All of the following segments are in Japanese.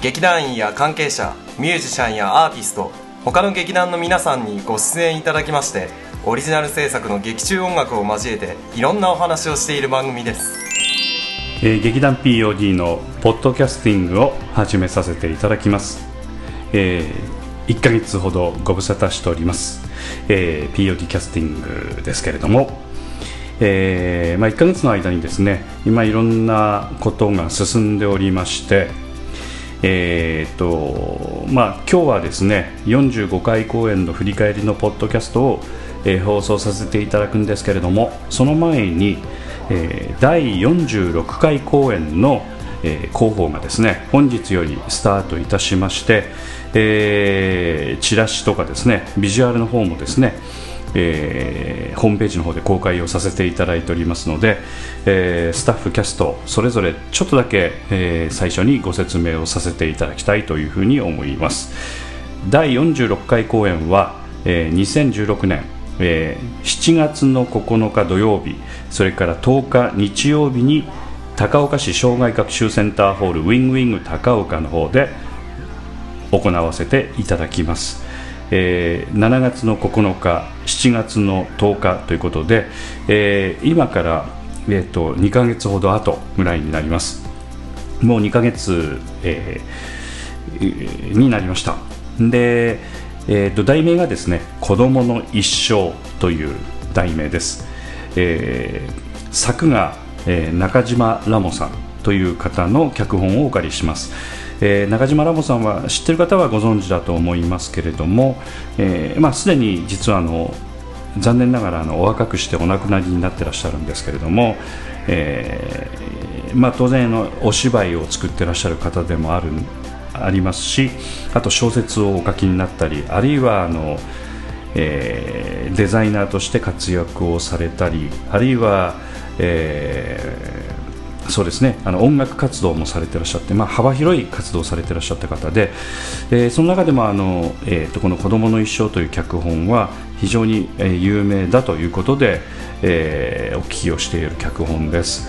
劇団員や関係者ミュージシャンやアーティスト他の劇団の皆さんにご出演いただきましてオリジナル制作の劇中音楽を交えていろんなお話をしている番組です。えー劇団 POD のポッドキャスティングを始めさせていただきます、え1ヶ月ほどご無沙汰しております、えー POD キャスティングですけれども、えーまあ、1ヶ月の間にですね今いろんなことが進んでおりましてえーとまあ、今日はですね45回公演の振り返りのポッドキャストを、えー放送させていただくんですけれどもその前に、えー第46回公演の、え広報がですね本日よりスタートいたしまして、えチラシとかですねビジュアルの方もですねえーホームページの方で公開をさせていただいておりますので、えースタッフキャストそれぞれちょっとだけ、えー最初にご説明をさせていただきたいというふうに思います。第46回公演は、え2016年、え7月の9日土曜日それから10日日曜日に高岡市障害学習センターホールウィングウィング高岡の方で行わせていただきます、えー7月の9日7月の10日ということで、えー今から、えー、と2ヶ月ほど後ぐらいになります。もう2ヶ月、えーになりました。で、えー、と題名がですね「子どもの一生」という題名です、えー作が、えー中島ラモさんという方の脚本をお借りします、えー中島ラモさんは知ってる方はご存知だと思いますけれども、えーまあ、すでに実はあの残念ながらあのお若くしてお亡くなりになってらっしゃるんですけれども、えーまあ、当然のお芝居を作ってらっしゃる方でもあるありますしあと小説をお書きになったりあるいはあの、えーデザイナーとして活躍をされたりあるいは、えーそうですねあの音楽活動もされてらっしゃって、まあ、幅広い活動をされてらっしゃった方で、えーその中でもあの、えーとこの「子どもの一生」という脚本は非常に、え有名だということで、えーお聞きをしている脚本です。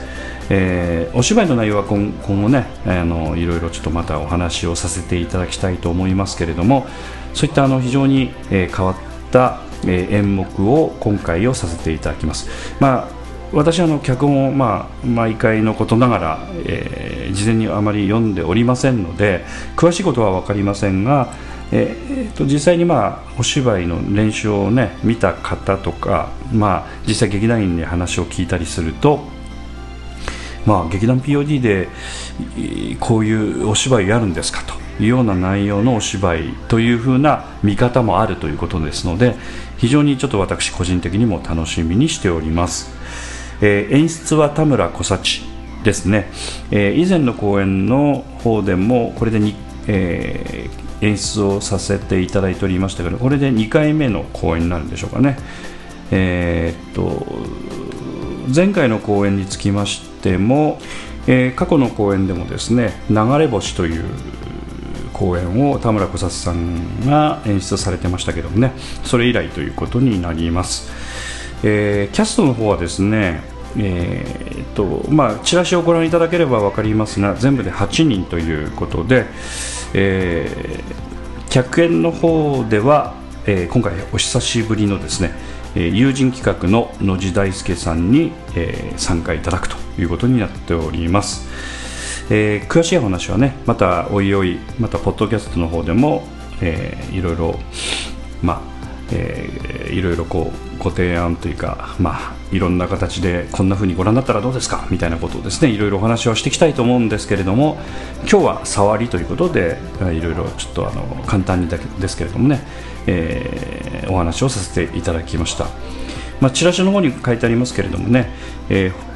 えーお芝居の内容は今今後ねあのいろいろちょっとまたお話をさせていただきたいと思いますけれどもそういったあの非常に、え変わった、え演目を今回をさせていただきます。まあ私はあの脚本を、まあ、毎回のことながら、えー事前にあまり読んでおりませんので詳しいことは分かりませんが、えーえーと実際に、まあ、お芝居の練習を、ね、見た方とか、まあ、実際劇団員に話を聞いたりするとまあ、劇団 POD でこういうお芝居やるんですかというような内容のお芝居というふうな見方もあるということですので非常にちょっと私個人的にも楽しみにしております、えー演出は田村小幸ですね、えー以前の公演の方でもこれでに、えー演出をさせていただいておりましたけどこれで2回目の公演になるんでしょうかね。えーっと前回の公演につきましても、えー過去の公演でもですね「流れ星」という公演を田村小里さんが演出されてましたけどもねそれ以来ということになります、えーキャストの方はですねえーとまあ、チラシをご覧いただければ分かりますが全部で8人ということで、えー客演の方では、えー今回お久しぶりのですね、えー友人企画の野地大輔さんに、えー参加いただくということになっております、えー詳しい話はねまたおいおいまたポッドキャストの方でも、えーいろいろまあえーいろいろこうご提案というか、まあ、いろんな形でこんな風にご覧になったらどうですかみたいなことをですねいろいろお話をしていきたいと思うんですけれども今日は触りということでいろいろちょっとあの簡単にだけですけれどもね、えーお話をさせていただきました、まあ、チラシの方に書いてありますけれどもね、えー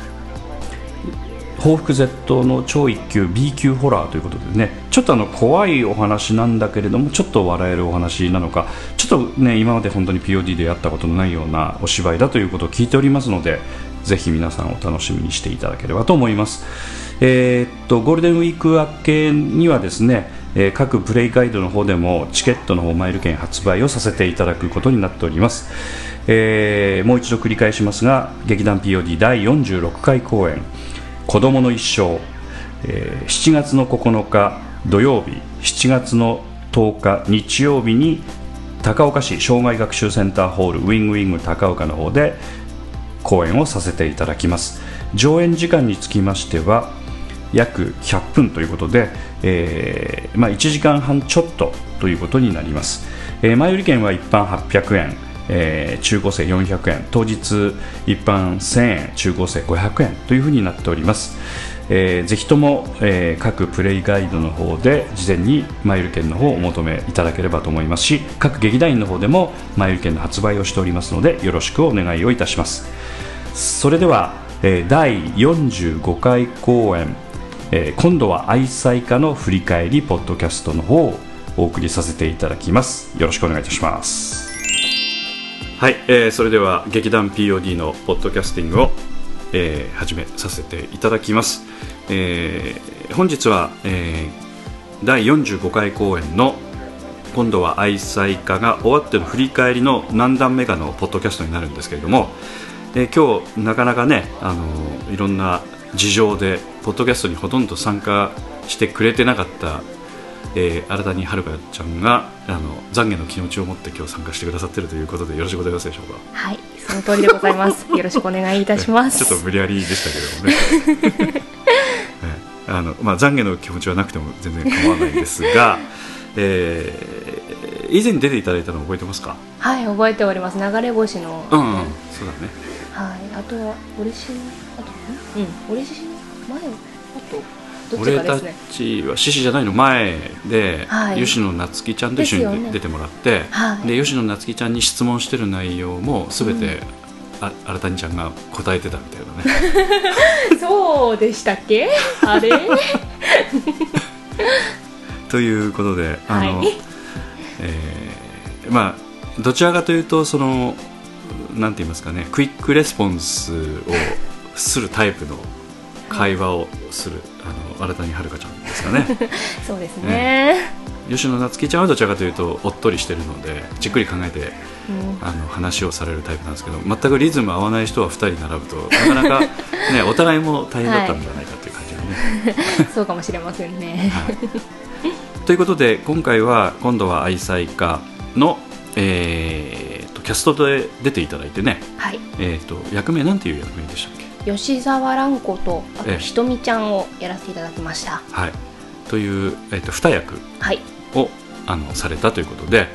報復 Z の超一級 B 級ホラーということでねちょっとあの怖いお話なんだけれどもちょっと笑えるお話なのかちょっとね今まで本当に POD でやったことのないようなお芝居だということを聞いておりますのでぜひ皆さんお楽しみにしていただければと思います。えーっとゴールデンウィーク明けにはですねえー各プレイガイドの方でもチケットの方マイル券発売をさせていただくことになっております、えーもう一度繰り返しますが劇団 POD 第46回公演「子どもの一生」えー7月の9日土曜日7月の10日日曜日に高岡市障害学習センターホールウィングウィング高岡の方で公演をさせていただきます。上演時間につきましては約100分ということで、えーまあ、1時間半ちょっとということになります、えー前売り券は一般800円、えー中高生400円当日一般1000円中高生500円というふうになっております。えーぜひとも、えー各プレイガイドの方で事前にマイル券の方をお求めいただければと思いますし各劇団員の方でもマイル券の発売をしておりますのでよろしくお願いをいたします。それでは、えー第45回公演、えー今度は愛妻家の振り返りポッドキャストの方をお送りさせていただきます。よろしくお願いいたします。はい、えーそれでは劇団 POD のポッドキャスティングを、えー始めさせていただきます、えー本日は、えー第45回公演の今度は愛妻家が終わっての振り返りの何段目かのポッドキャストになるんですけれども、えー今日なかなかね、あのーいろんな事情でポッドキャストにほとんど参加してくれてなかった、えー新たにはるかちゃんがあの懺悔の気持ちを持って今日参加してくださっているということでよろしくございますでしょうか？はい、その通りでございます。よろしくお願いいたします。ちょっと無理やりでしたけどもねね あの、まあ、懺悔の気持ちはなくても全然構わないですが、えー以前出ていただいたの覚えてますか？はい、覚えております。流れ星の。うん、うん、そうだねはい、あとは、俺しの、あと、んうん、俺しの前、あと、どっち俺た。ちは獅子じゃないの前で、はい。吉野夏樹ちゃんと一緒ですよね。に出てもらって、はい。で吉野夏樹ちゃんに質問してる内容も全て、あ荒谷ちゃんが答えてたみたいなね。そうでしたっけ？あれ？ということであの、はい。えーまあどちらかというとそのなんて言いますかねクイックレスポンスをするタイプの会話をする、新たにはるかちゃんですかね そうですね。吉野夏樹ちゃんはどちらかというとおっとりしてるのでじっくり考えてうんあの話をされるタイプなんですけど全くリズム合わない人は2人並ぶとなかなか、ね、お互いも大変だったんじゃないかという感じがね。そうかもしれませんね。はいということで今回は今度は愛妻家の、えーとキャストで出ていただいてね、はい。えー、と役名なんていう役名でしたっけ？吉沢蘭子と、あと、ええひとみちゃんをやらせていただきました。はいという、えー、と2役はい。をあのされたということで、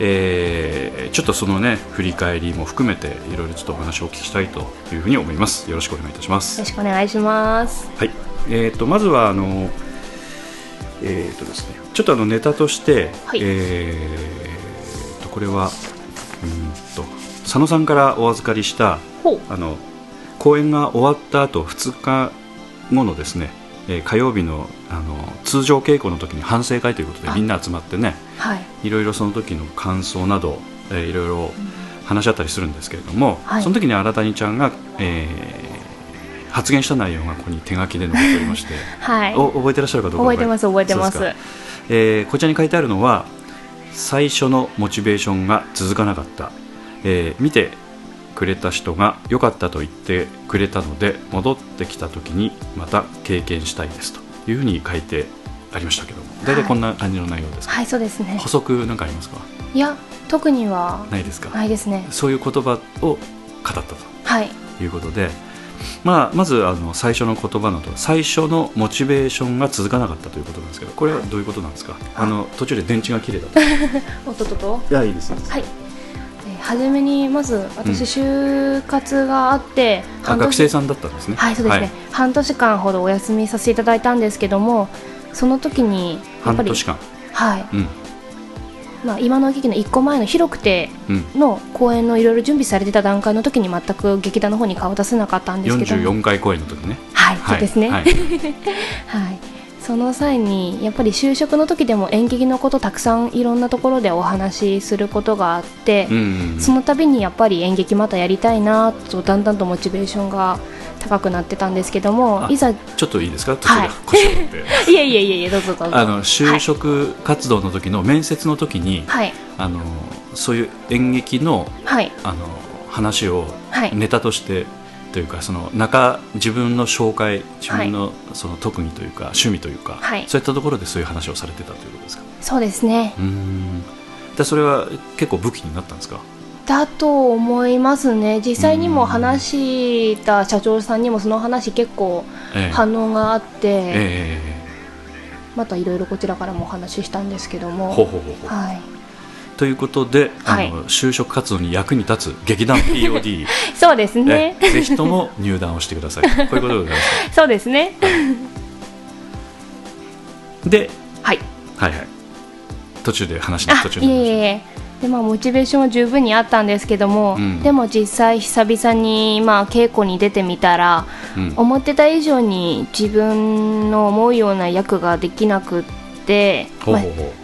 えーちょっとそのね振り返りも含めていろいろちょっとお話をお聞きしたいというふうに思いますよろしくお願いいたしますよろしくお願いします。はい、えー、とまずはあの、えーとですね、ちょっとあのネタとして、はいえーとこれはうーんと佐野さんからお預かりした。あの公演が終わった後2日後のですね、えー火曜日のあの通常稽古の時に反省会ということであみんな集まってねはい。いろいろその時の感想など、えーいろいろ話し合ったりするんですけれども、はいその時に新谷ちゃんが、えー発言した内容がここに手書きで載っておりまして、はい。お覚えてらっしゃるかどうか覚えてます、覚えてます。えーこちらに書いてあるのは最初のモチベーションが続かなかった、えー見てくれた人が良かったと言ってくれたので戻ってきた時にまた経験したいですというふうに書いてありましたけども。大体こんな感じの内容ですか、はい、そうですね。補。足なんかありますか？いや、特にはないですか、ないですね。そういう言葉を語ったと。はい。いうことで、まあ、まずあの最初の言葉のと最初のモチベーションが続かなかったということなんですけどこれはどういうことなんですか？あの途中で電池が切れたと。い おっとっとっと。やいいですねはい。えー初めにまずうん。私就活があって、あ半年学生さんだったんですね。はいそうですね、半年間ほどお休みさせていただいたんですけどもその時にやっぱり半年間。はい。うん。まあ、今の劇の1個前の広くてうん。の公演のいろいろ準備されてた段階の時に全く劇団の方に顔を出せなかったんですけども。44回公演の時ね。ははいそうですね。はい。はい、その際にやっぱり就職の時でも演劇のことたくさんいろんなところでお話しすることがあって、うんその度にやっぱり演劇またやりたいなとだんだんとモチベーションが高くなってたんですけどもあいざちょっといいですか？はい。いえいえいえいえどうぞどうぞ。あの就職活動の時の面接の時に、はい。あのそういう演劇のはい。あの話をはい。ネタとしてというかその中自分の紹介自分のその特技というか趣味というか、はい。そういったところでそういう話をされてたということですか？そうですね。うん。でそれは結構武器になったんですか？だと思いますね。実際にも話した社長さんにもその話結構反応があって、え。またいろいろこちらからもお話ししたんですけども。ほうほうほうほう。はい、ということで、はい。あの就職活動に役に立つ劇団 POD そうですね。えぜひとも入団をしてください。こういうことでございます。そうですね。ではい。はいはい。途中で話の途中でえいえいえ。でまあ、モチベーションは十分にあったんですけども、うん。でも実際久々に、まあ、稽古に出てみたらうん。思ってた以上に自分の思うような役ができなくって、ほうほうほう。まあ、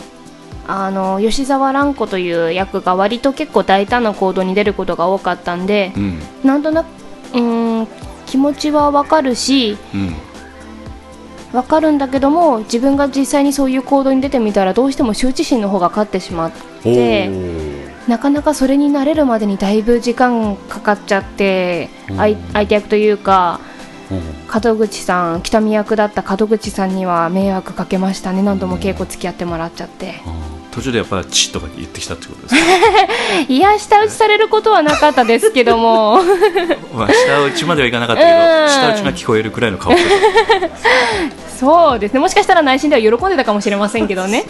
あの吉沢蘭子という役が割と結構大胆な行動に出ることが多かったんで、うん。なんとなくうーん気持ちはわかるしうん。わかるんだけども自分が実際にそういう行動に出てみたらどうしても羞恥心の方が勝ってしまってなかなかそれに慣れるまでにだいぶ時間かかっちゃって相相手役というか門口さん北見役だった門口さんには迷惑かけましたね何度も稽古付き合ってもらっちゃって途中でやっぱり「チッ」とか言ってきたってことですか？いや舌打ちされることはなかったですけども。まあ下打ちまではいかなかったけうん。ど下打ちが聞こえるくらいの顔 そうですね。もしかしたら内心では喜んでたかもしれませんけどね。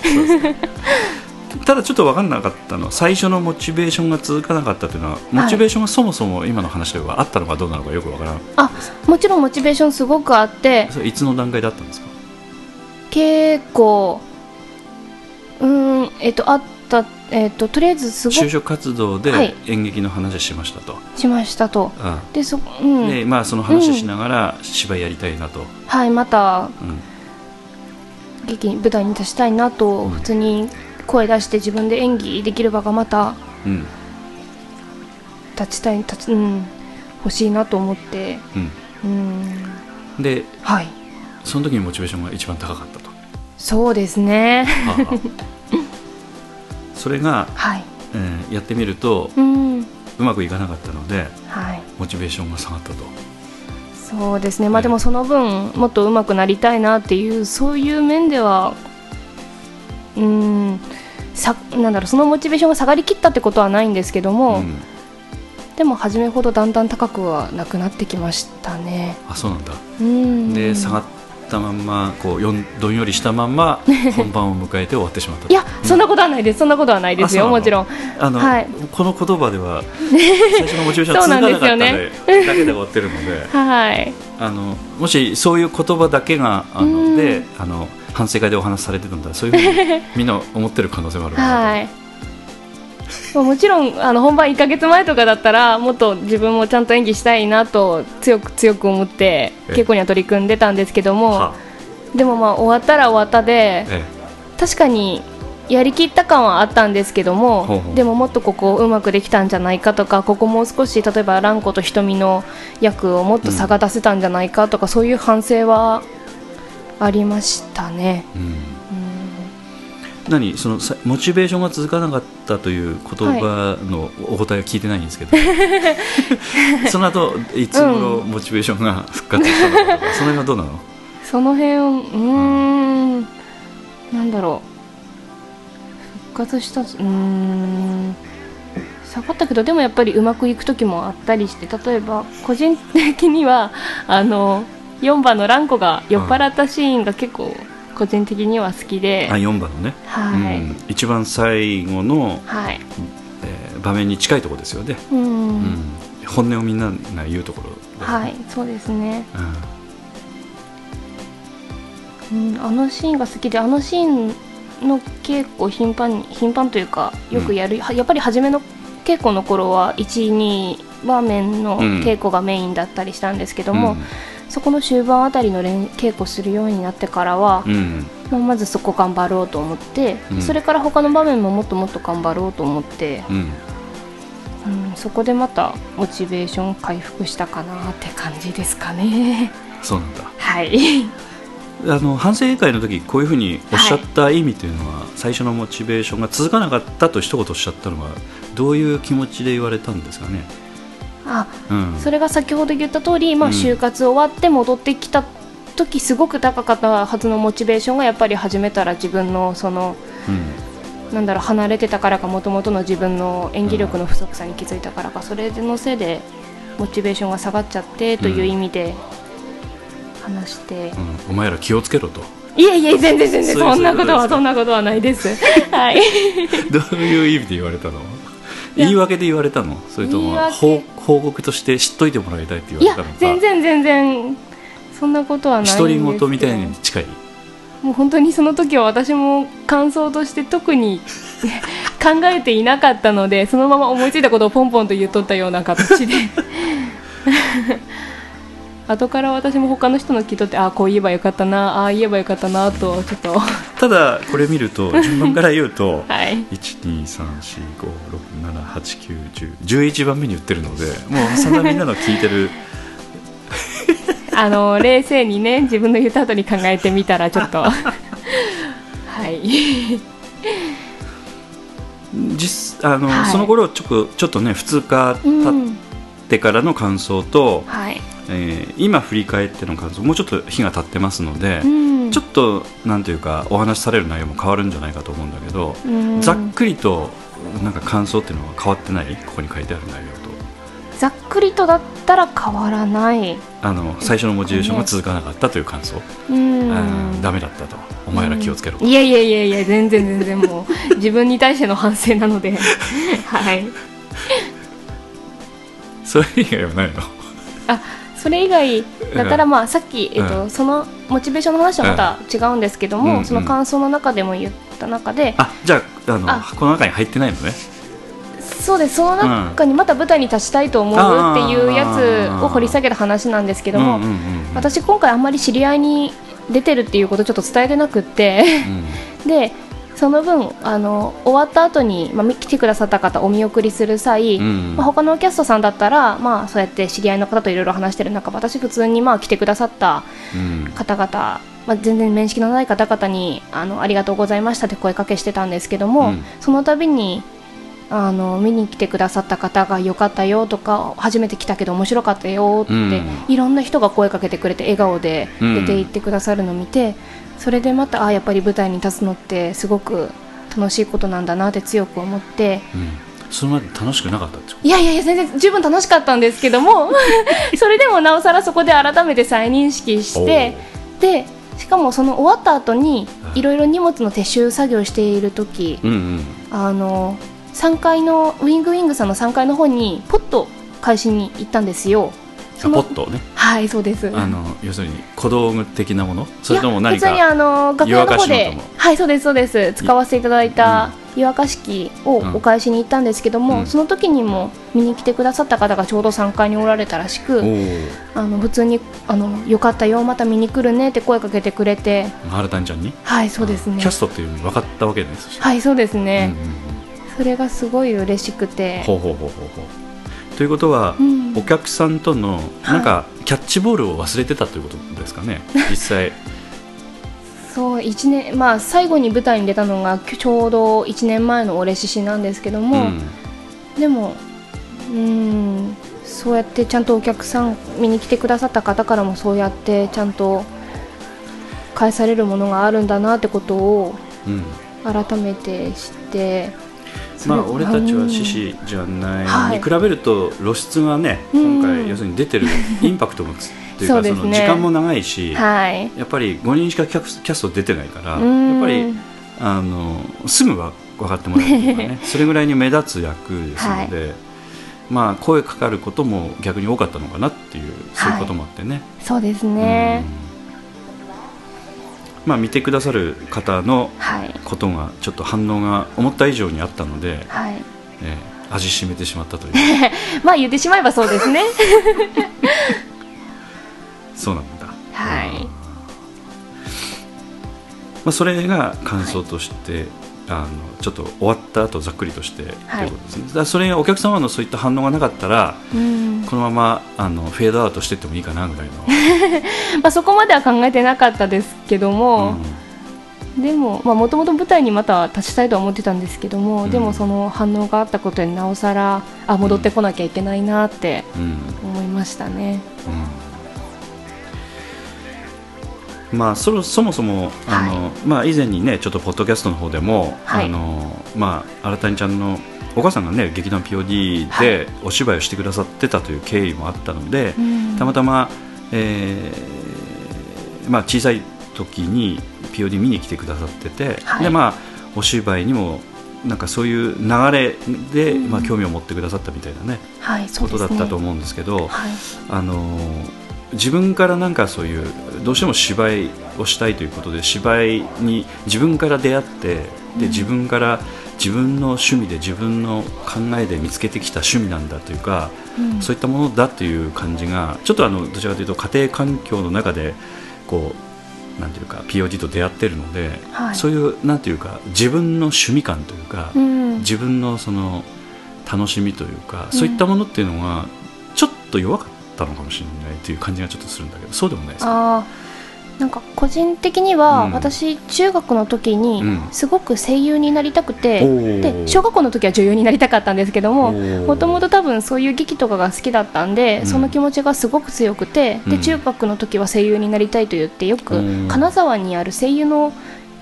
たただちょっと分かんなかったの。は最初のモチベーションが続かなかったというのはモチベーションがそもそも今の話ではあったのかどうなのかよく分からないあもちろんモチベーションすごくあって。それいつの段階だったんですか？結構うーんえっとあったえっととりあえずすごく就職活動ではい。演劇の話しましたと、しましたと。あでそうん。でまあその話しながら芝居やりたいなと、はいまたうん。劇舞台に立ちたいなとうん。普通に声出して自分で演技できる場がまたうん。立ちたい立ちうん。欲しいなと思って。うん。うん。ではい。その時にモチベーションが一番高かったとそうですね。それが、はい。えーやってみるとうん。うまくいかなかったのではい。モチベーションが下がったと。そうですね。まあでもその分もっと上手くなりたいなっていうそういう面ではうんさなんだろうそのモチベーションが下がりきったってことはないんですけども、うん。でも初めほどだんだん高くはなくなってきましたね。あそうなんだ。うん。で下がったまんまこうよんどんよりしたまんま 本番を迎えて終わってしまったと。いや、そんなことはないです。そんなことはないですよもちろん。あの、はい。この言葉では 最初のモチベーションが続かなかったそうなんでねだけで終わってるのではい。あのもしそういう言葉だけがあうん。のであの反省会でお話しされてたんだそういうふうにみんな思ってる可能性もあるかなと はいまあもちろんあの本番1か月前とかだったらもっと自分もちゃんと演技したいなと強く強く思ってえ稽古には取り組んでたんですけどもはでもまあ終わったら終わったでえ確かにやりきった感はあったんですけどもでももっとここうまくできたんじゃないかとかここもう少し例えば蘭子と瞳の役をもっと差が出せたんじゃないかとか、そういう反省はありましたね。えうん何そのさモチベーションが続かなかったという言葉のお答えは聞いてないんですけど、その後いつ頃モチベーションが復活したのかとか、その辺はどうなの？その辺うーん。なんだろう。復活したうーん。下がったけどでもやっぱりうまくいく時もあったりして例えば個人的にはあの4番の蘭子が酔っ払ったシーンが結構個人的には好きで、あ4番のね、はい、うん、一番最後の、はい。えー場面に近いところですよね、うん、うん。本音をみんなが言うところ。ねはいそうですね、うん。うん、あのシーンが好きであのシーンの稽古頻繁に頻繁というかよくやる、はやっぱり初めの稽古の頃は12場面の稽古がメインだったりしたんですけども、そこの終盤あたりの練稽古するようになってからは、うん。まあ、まずそこ頑張ろうと思って、うん。それから他の場面ももっともっと頑張ろうと思って、うん。うん、そこでまたモチベーション回復したかなって感じですかね。そうなんだ。はい。あの反省会の時こういうふうにおっしゃった意味というのは、最初のモチベーションが続かなかったと一言おっしゃったのはどういう気持ちで言われたんですかね、あうん、それが先ほど言った通り、まあ、うん。就活終わって戻ってきた時すごく高かったはずのモチベーションがやっぱり始めたら自分のそのうん。なんだろう離れてたからかもともとの自分の演技力の不足さに気づいたからかそれのせいでモチベーションが下がっちゃってという意味で話して、うん、お前ら気をつけろと。いえいえ全然全然そんなことはそんなことはないです。はい。どういう意味で言われたの？言い訳で言われたの？それとも報報告として知っといてもらいたいって言われたのか？全然全然そんなことはない独ど。り言みたいに近い？もう本当にその時は私も感想として特に 考えていなかったのでそのまま思いついたことをポンポンと言っとったような形で後から私も他の人の聞いとってああこう言えばよかったなああ言えばよかったなとちょっと。ただこれ見ると 順番から言うとはい。1234567891011番目に言ってるのでもうそんなみんなの聞いてる。あの冷静にね自分の言った後に考えてみたらちょっと。はい。実あの、はい。その頃ちょっとちょっとね2日う経っんてからの感想と、はい。えー今振り返っての感想もうちょっと日が経ってますので、うん。ちょっとなんていうかお話しされる内容も変わるんじゃないかと思うんだけど、うん。ざっくりとなんか感想っていうのは変わってない？ここに書いてある内容と。ざっくりとだったら変わらない。あの最初のモチベーションが続かなかったという感想、うん。うんダメだったと。お前ら気をつけろ、いやいやいやいや全然全然もう自分に対しての反省なので。はいそれ以外はないの？あそれ以外だったらうん。まあさっき、えっとうんそのモチベーションの話はまた違うんですけども、その感想の中でも言った中で、あじゃああのあ。この中に入ってないのね？そうです。その中にまた舞台に立ちたいと思うっていうやつを掘り下げた話なんですけども、私今回あんまり知り合いに出てるっていうことをちょっと伝えてなくってうん。でその分あの終わった後にまあ、来てくださった方お見送りする際、うん。まあ、他のキャストさんだったら、まあ、そうやって知り合いの方といろいろ話してる中私普通にまあ来てくださったうん。方々、まあ、全然面識のない方々にあのありがとうございましたって声かけしてたんですけども、うん。その度にあの見に来てくださった方が良かったよとか初めて来たけど面白かったよって、うん。いろんな人が声かけてくれて笑顔でうん出て行ってくださるのを見て、それでまたあやっぱり舞台に立つのってすごく楽しいことなんだなって強く思って。うん。それまで楽しくなかったってこいやいやいや全然十分楽しかったんですけども。それでもなおさらそこで改めて再認識してでしかもその終わった後にい。ろいろ荷物の撤収作業している時とうんうん。あの3階のウィングウィングさんの3階の方にポッと返しに行ったんですよ。ポットをね。はいそうです。あの要するに小道具的なもの？それとも何か普通にあの楽屋の方ではいそうですそうです。使わせていただいた湯沸かし器をうん。お返しに行ったんですけども、うん。その時にも見に来てくださった方がちょうど3階におられたらしく、あの普通にあの「よかったよまた見に来るね」って声かけてくれて。原谷ちゃんに？はいそうですね。キャストっていうの分かったわけですしはいそうですうんうんね、うん。それがすごい嬉しくて。ほうほうほうほうほうということは、うん。お客さんとのなんかキャッチボールを忘れてたということですかね？実際。そう一年まあ最後に舞台に出たのがちょうど1年前の「俺獅子」なんですけども、ん。でもうんそうやってちゃんとお客さん見に来てくださった方からもそうやってちゃんと返されるものがあるんだなってことをうん。改めて知ってまあ俺たちは獅子じゃない、はい。に比べると露出がねうん。今回要するに出てる インパクトもつっていうかその時間も長いし、はい。やっぱり5人しかキャスト出てないからやうん。っぱりあのすぐは分かってもらえるとかね それぐらいに目立つ役ですので、まあ声かかることも逆に多かったのかなっていうそういうこともあってね。そうですね、うんまあ見てくださる方のはい。ことがちょっと反応が思った以上にあったので、はい。えー味しめてしまったという。まあ言ってしまえばそうですね。そうなんだ。はい。まあ、それが感想として、あのちょっと終わった後ざっくりとして、はい。ということですね。だそれがお客様のそういった反応がなかったらうん。このままあのフェードアウトしてってもいいかなぐらいの、まあ、そこまでは考えてなかったですけども、うでももともと舞台にまた立ちたいとは思ってたんですけども、うん。でもその反応があったことになおさらあ戻ってこなきゃいけないなって思いましたね。うんまあ、そろそもそもあの、まあ、以前にねちょっとポッドキャストの方でも、はい。あのまあ、新谷ちゃんのお母さんがね劇団 POD でお芝居をしてくださってたという経緯もあったので、うん。たまたま、えーまあ、小さい時に POD 見に来てくださってて、はい。でまあ、お芝居にもなんかそういう流れで、うん。まあ、興味を持ってくださったみたいなねはい、そことだったと思うんですけど、はい。あのー自分からなんかそういうどうしても芝居をしたいということで芝居に自分から出会ってで自分から自分の趣味で自分の考えで見つけてきた趣味なんだというか、うん。そういったものだという感じがちょっとあのどちらかというと家庭環境の中でこうなんていうか POD と出会ってるので、はい。そういうなんていうか自分の趣味感というか、うん。自分のその楽しみというか、そういったものっていうのがちょっと弱かったのかもしれないという感じがちょっとするんだけどそうでもないですかなんか個人的には、うん。私中学の時にうん。すごく声優になりたくて、おー。で小学校の時は女優になりたかったんですけどももともと多分そういう劇とかが好きだったんで、うん。その気持ちがすごく強くて、うん。で中学の時は声優になりたいと言ってよくうん。金沢にある声優の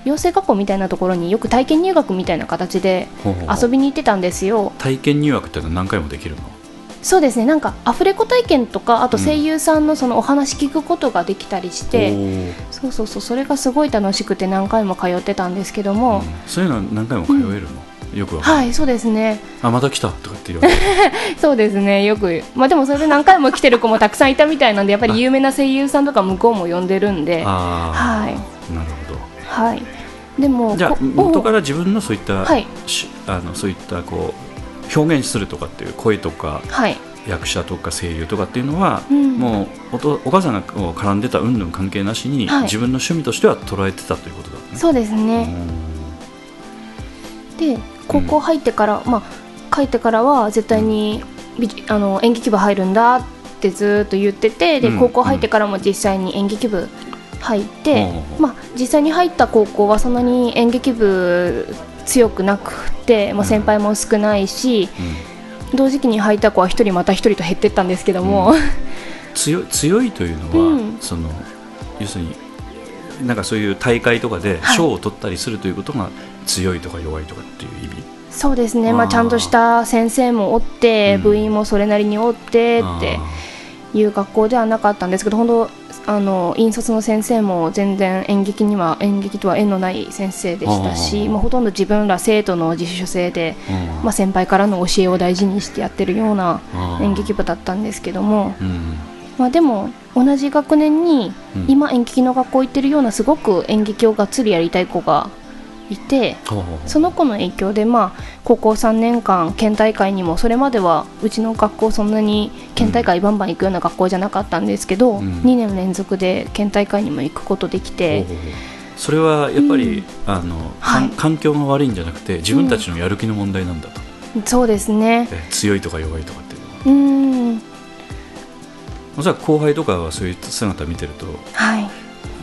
養成学校みたいなところによく体験入学みたいな形で遊びに行ってたんですよ。体験入学ってのは何回もできるの？そうですね。なんかアフレコ体験とかあと声優さんのそのお話聞くことができたりして、おー。そうそうそう。それがすごい楽しくて何回も通ってたんですけども、うん。そういうのは何回も通えるの、よくわかる、はいそうですね。あまた来たとかっていうわけ そうですねよく。まあでもそれで何回も来てる子もたくさんいたみたいなんでやっぱり有名な声優さんとか向こうも呼んでるんで。あはい。あなるほど。はい。でもじゃあこ元から自分のそういった、はい。しあのそういったこう表現するとかっていう声とかはい。役者とか声優とかっていうのは、うん。もうおとお母さんが絡んでた云々関係なしに、はい。自分の趣味としては捉えてたということだね。そうですね、で高校入ってから、まあ帰ってからは絶対に美術あの演劇部入るんだってずーっと言っててでうん。高校入ってからも実際に演劇部入って、うん。まあ、実際に入った高校はそんなに演劇部強くなくて、まあ、先輩も少ないし、同時期に入った子は一人また一人と減ってったんですけども、強い強いというのは、うん。その要するになんかそういう大会とかではい。賞を取ったりするということが強いとか弱いとかっていう意味？そうですね、まあ、ちゃんとした先生もおって、うん。部員もそれなりにおってってあいう学校ではなかったんですけど本当あの引率の先生も全然演劇には演劇とは縁のない先生でしたあしー。まあほとんど自分ら生徒の自主性で、ーまあ、先輩からの教えを大事にしてやってるような演劇部だったんですけども、うん。まあ、でも同じ学年にうん。今演劇の学校行ってるようなすごく演劇をがっつりやりたい子がいてその子の影響で、まあ、高校3年間県大会にもそれまではうちの学校そんなに県大会バンバン行くような学校じゃなかったんですけど、うん。2年連続で県大会にも行くことできて、それはやっぱり、あの、かんはい。環境が悪いんじゃなくて自分たちのやる気の問題なんだと、そうですね。え強いとか弱いとかっていうのは。うーん。おそらく後輩とかはそういった姿を見てるとはい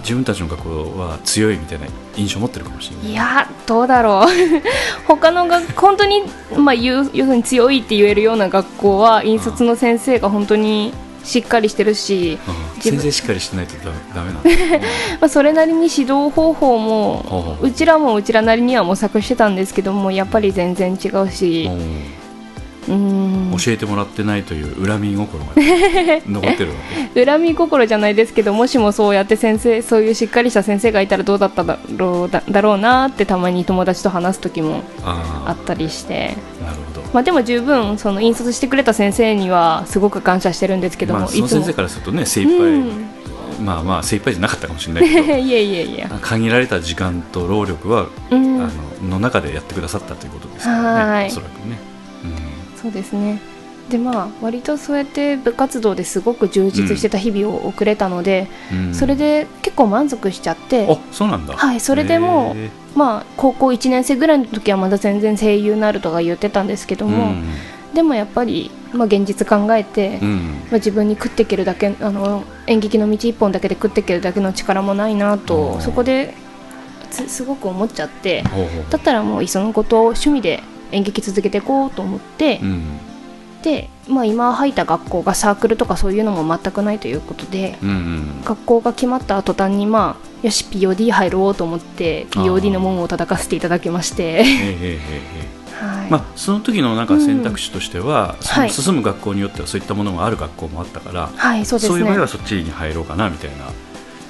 自分たちの学校は強いみたいな印象を持ってるかもしれない。いやどうだろう。他の学本当に、まあ、言う要するに強いって言えるような学校は引率の先生が本当にしっかりしてるし、うん先生しっかりしてないとダダメなんだ、まあ、それなりに指導方法ほうほうちらもうちらなりには模索してたんですけどもやっぱり全然違うしうん教えてもらってないという恨み心がね、残ってるわけ。恨み心じゃないですけどもしもそうやって先生そういうしっかりした先生がいたらどうだっただろうだだろうなってたまに友達と話す時もああったりして。あなるほど。まあ、でも十分その引率してくれた先生にはすごく感謝してるんですけども、まあ、その先生からするとね精一杯、うん。まあまあ精一杯じゃなかったかもしれないけど。いやいやいや、限られた時間と労力は、うん。あのの中でやってくださったということですからね。はい。おそらくね、そうですね。でまあ割とそうやって部活動ですごく充実してた日々を送れたので、うん。それで結構満足しちゃってあそうなんだ。はいそれでもまあ高校1年生ぐらいの時はまだ全然声優になるとか言ってたんですけども、でもやっぱり、まあ、現実考えて、うん。うんまあ、自分に食っていけるだけあの演劇の道一本だけで食っていけるだけの力もないなうとんそこですすごく思っちゃってだったらもういっそのことを趣味で演劇続けていこうと思って、うん。で、まあ、今入った学校がサークルとかそういうのも全くないということでうんうん。学校が決まった途端にまあよし POD 入ろうと思って POD の門を叩かせていただきまして、まあその時のなんか選択肢としては、そのはい。進む学校によってはそういったものがある学校もあったから、はいそうですね。そういう場合はそっちに入ろうかなみたいな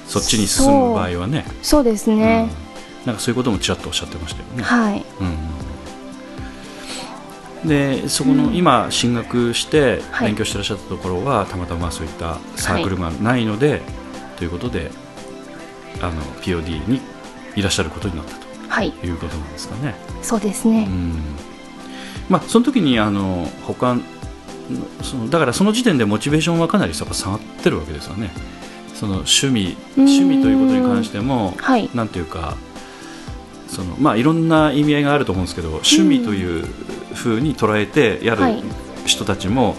そっちに進む場合はね。そう。ですね、うん、なんかそういうこともちらっとおっしゃってましたよね。はい。うん、でそこの、うん。今進学してはい。勉強してらっしゃったところは、たまたまそういったサークルがないので、ということであの POD にいらっしゃることになったはい。ということなんですかね。そうですね、うん。まあ、その時にあの他のそのだからその時点でモチベーションはかなり下がってるわけですよね。その趣味うん。趣味ということに関してもはい。なんていうかそのまあいろんな意味合いがあると思うんですけど趣味というふうに捉えてやるはい。人たちも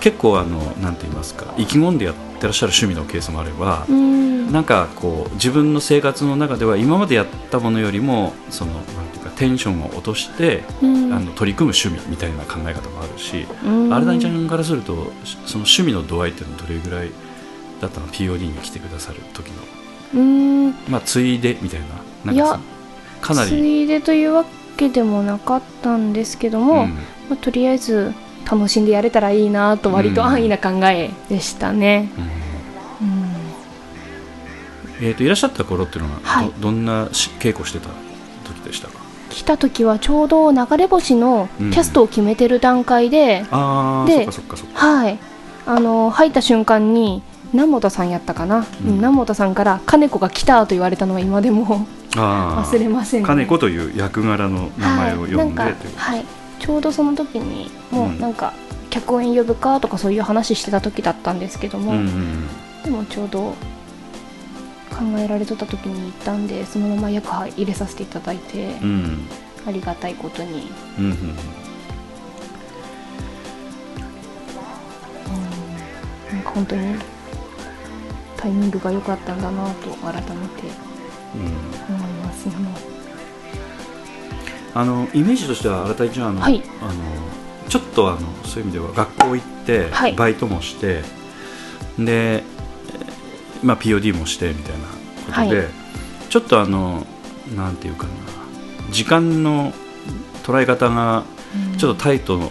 結構あのなんて言いますか意気込んでやってらっしゃる趣味のケースもあればう、ん。なんかこう自分の生活の中では今までやったものよりもそのなんていうかテンションを落として、うん。あの取り組む趣味みたいな考え方もあるし、うん。アルダニちゃんからするとその趣味の度合いっていうのはどれぐらいだったの？POD に来てくださる時の。うん。まあついでみたいななんかそかなつり、いでというわけでもなかったんですけども、うん。まあ、とりあえず楽しんでやれたらいいなと割とうん。安易な考えでしたね、うん。うん。えー、といらっしゃった頃っていうのはど,、はい。どんなし稽古してた時でしたか？来た時はちょうど流れ星のキャストを決めてる段階で、ああではい。あの入った瞬間に南本さんやったかな、うん。うん南本さんから「金子が来た」と言われたのは今でもあ忘れませんね。金子という役柄の名前を呼んで、はい、はい。ちょうどその時にもうん。うなんか客演呼ぶかとかそういう話してた時だったんですけども、うんうんでもちょうど考えられとった時に行ったんでそのまま役入れさせていただいて、うん。うんありがたいことに、うんうんなんか本当にタイミングが良かったんだなと改めてうん。思いますね。あのイメージとしては新井ちゃんあの、はい。あのちょっとあのそういう意味では学校行って、はい。バイトもしてで、えーまあ、POD もしてみたいなことで、はい。ちょっとあのなんていうかな時間の捉え方がちょっとタイト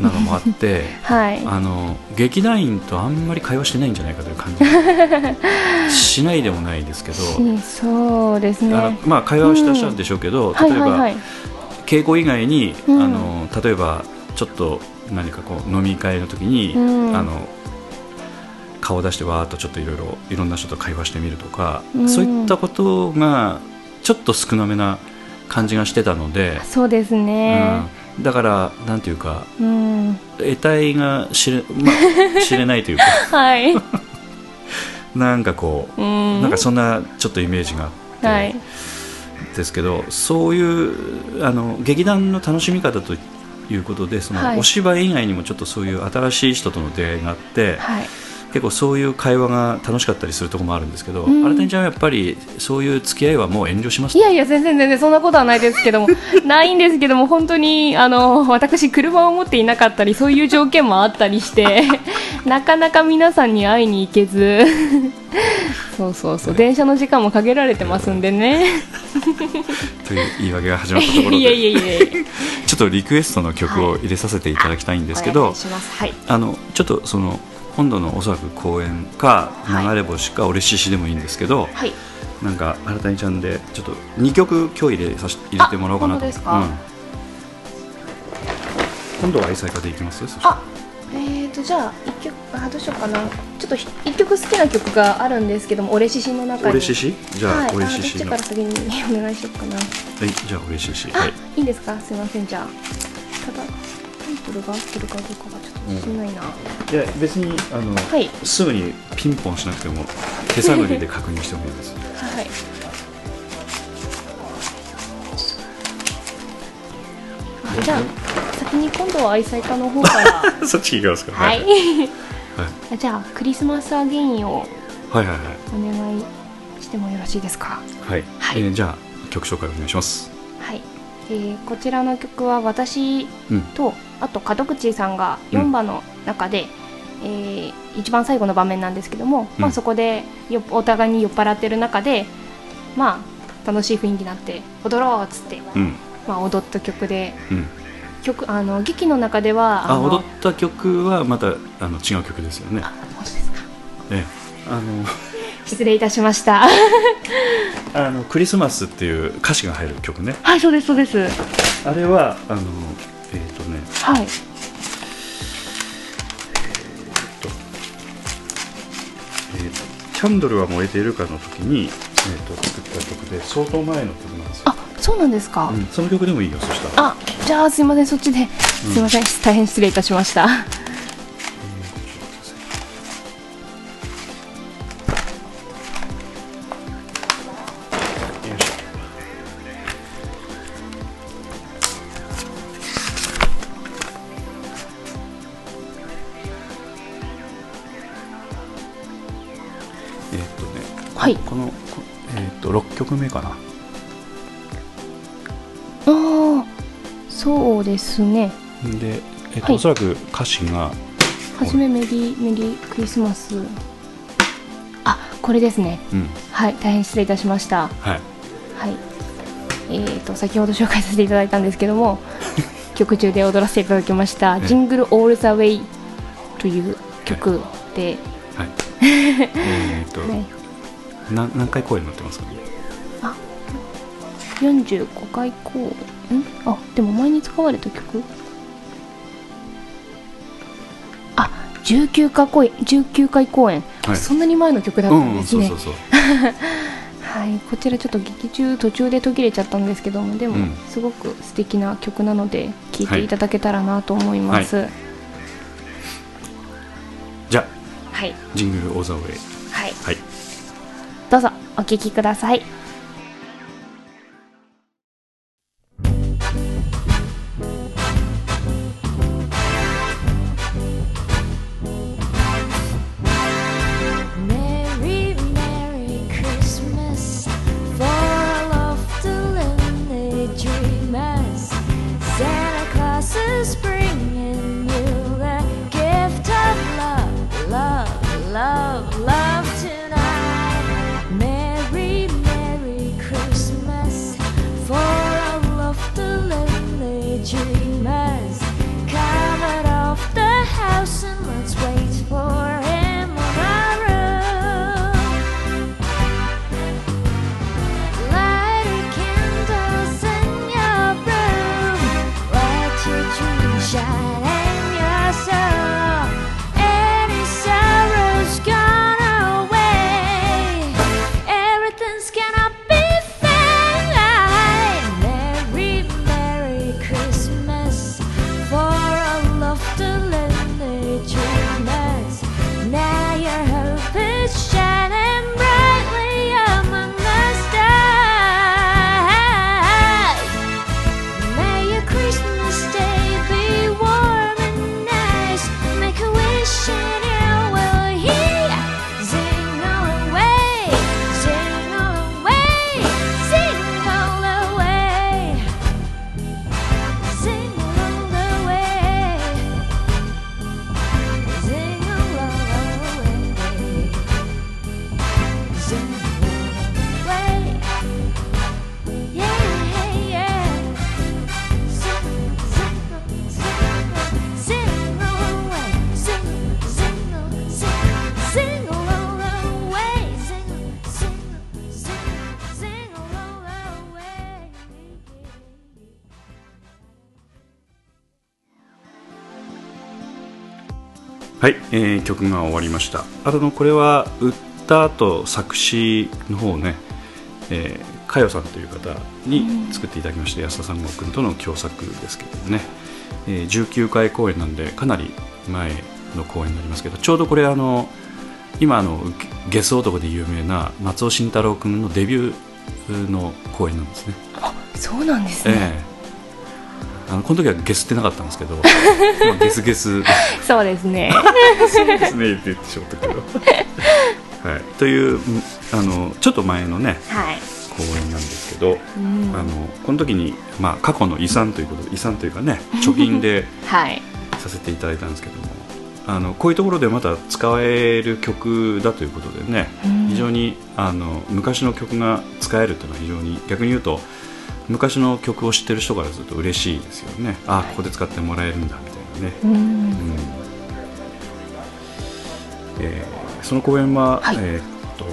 なのもあって はいあの劇団員とあんまり会話してないんじゃないかという感じが しないでもないですけど。しそうですね。まあ、会話をしてらっしゃるんでしょうけど、はい例えば、はいはい。稽古以外に、うんあの例えばちょっと何かこう飲み会の時に、うんあの顔を出してわーっとちょっといろいろいろんな人と会話してみるとか、うんそういったことがちょっと少なめな感じがしてたので、そうですね。うん、だからなんていうかうん。得体が知れ, まあ、知れないというか はい。なんかこう、うん。なんかそんなちょっとイメージがあって。はい。ですけどそういうあの劇団の楽しみ方ということでその、はいお芝居以外にもちょっとそういう新しい人との出会いがあって、はい。結構そういう会話が楽しかったりするところもあるんですけど、うん新谷ちゃんはやっぱりそういう付き合いはもう遠慮しますいやいや、全然全然そんなことはないですけども、ないんですけども、本当に、あの、私、車を持っていなかったり、そういう条件もあったりして、なかなか皆さんに会いに行けず、そうそうそう、電車の時間も限られてますんでね。という言い訳が始まったところいやいやでいやいや。ちょっとリクエストの曲を入れさせていただきたいんですけど、お願い。はい。あのちょっとその今度のおそらく公演かはい。流れ星か俺獅子でもいいんですけど、はい。なんか新谷ちゃんでちょっと2曲今日入れさし入れてもらおうかなと。うん。今度は愛妻家でいきます？あ、えーと、じゃあ、一曲、あ、どうしようかな。ちょっとひ一曲好きな曲があるんですけども、俺獅子の中に。俺獅子？じゃあ、はい、俺獅子の。はいちから先にお願いしようかな。じゃあ俺獅子。あ、はい。いいですか？すいません。じゃあただタイトルが合ってるかどうかがちょっと自信ないな、いや別にあの、はい。すぐにピンポンしなくても手探りで確認してもいいです はい。あじゃあ先に今度は愛妻家の方から。そっち行きますか。はい、はじゃあクリスマスアゲインをはいはいはい。お願いしてもよろしいですか？はい、はい。えーじゃあ曲紹介お願いします。はい、えーこちらの曲は私うん。と、あと門口さんが4番の中で、えー一番最後の場面なんですけども、まあ、うんそこでよお互いに酔っ払ってる中でまあ楽しい雰囲気になって踊ろうっつって、うん。まあ、踊った曲でうん。曲あの劇の中ではのあ踊った曲はまたあの違う曲ですよね。あ本当ですか。ええ。あの失礼いたしました。あのクリスマスっていう歌詞が入る曲ね。はいそうですそうです。あれはあのえっ、とね。はい。えーとキャンドルは燃えているか」の時に、えー、と作った曲で相当前の曲なんですよ、あそうなんですか、うん、その曲でもいいよそしたら。あじゃあすいませんそっちで。すいません、大変失礼いたしましたっと6曲目かな。ああそうですね。で、えーっとはい。おそらく歌詞がはじめメリーメリークリスマス。あこれですね。うん。はい大変失礼いたしました。はい。はい。えー、と先ほど紹介させていただいたんですけども 曲中で踊らせていただきました「ええ。ジングル・オール・ザ・ウェイ」という曲で、はい。えーっと、ね、な何回公演になってますか？ね45回公演ん？あでも前に使われた曲？あ19回公演19回公演、はい。そんなに前の曲だったんですね、そうそうそう。はい、こちらちょっと劇中途中で途切れちゃったんですけどもでも、うん。すごく素敵な曲なので聴いていただけたらなと思います。はい、じゃあはい。ジングル・オーザーウェイはい。どうぞお聴きくださいえー曲が終わりました。あのこれは歌と作詞の方をね、えー、かよさんという方に作っていただきまして、安田三郷君との共作ですけどもね、えー19回公演なんでかなり前の公演になりますけどちょうどこれあの今あのゲゲス男で有名な松尾慎太郎君のデビューの公演なんですね。そうなんですね、ええあのこの時はゲスってなかったんですけど、まあ、ゲスゲス。そうですね。ですね言ってしまったけど。はい、といううんあのちょっと前のねはい。公演なんですけど、うん。あのこの時に、まあ、過去の遺産ということで遺産というかね貯金で はい。させていただいたんですけどもあのこういうところでまた使える曲だということでね、うん。非常にあの昔の曲が使えるというのは非常に逆に言うと昔の曲を知ってる人からすると嬉しいですよね。あここで使ってもらえるんだみたいなね、うん。うん。えーその公演は、はい。えーっと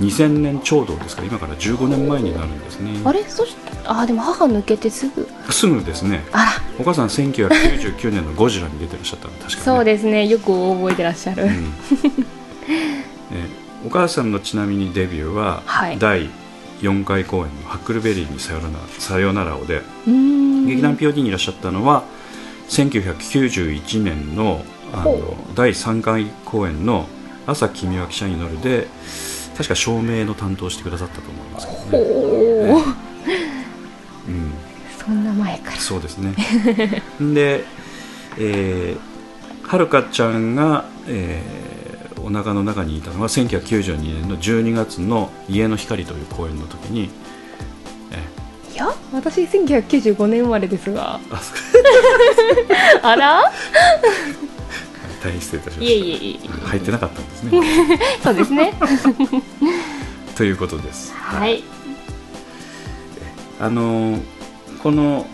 2000年ちょうどですか？ら今から15年前になるんですね。あれ？そしあでも母抜けてすぐ。すぐですね。お母さん1999年の「ゴジラ」に出てらっしゃったの。確かね。そうですね。よく覚えてらっしゃる、うん。えーお母さんのちなみにデビューは、はい。第4回公演の「ハックルベリーにさよならさよならをで」劇団 POD にいらっしゃったのは1991年のあほの第3回公演の「朝君は汽車に乗る」で確か照明の担当してくださったと思いますけどね、おお、うん、そんな前から。そうですね。で、えーはるかちゃんが、えーお腹の中にいたのは1992年の12月の「家の光」という公演の時に、えいや私1995年生まれですが。あ あら？大変失礼いたしまいえいしえいえ。た入ってなかったんですね。そうですね。ということです。はい。あのーこの、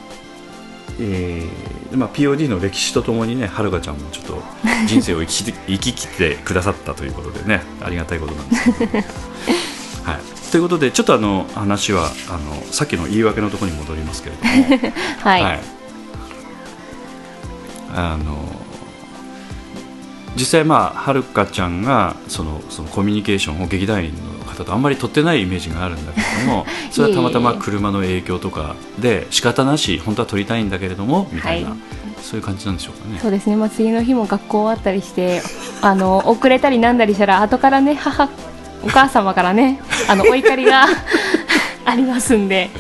えーまあ、POD の歴史とともにねはるかちゃんもちょっと 人生を生きき生き切ってくださったということでねありがたいことなんですけど、はい、ということでちょっとあの話はあのさっきの言い訳のところに戻りますけれども、はい、あの実際まあはるかちゃんがそのそのコミュニケーションを劇団員の方とあんまり取ってないイメージがあるんだけれども それはたまたま車の影響とかで仕方なし本当は撮りたいんだけれどもみたいな、はい。そういう感じなんでしょうかね。そうですね、まあ、次の日も学校終わったりしてあの遅れたりなんだりしたら後からね母お母様からねあのお怒りが ありますんで、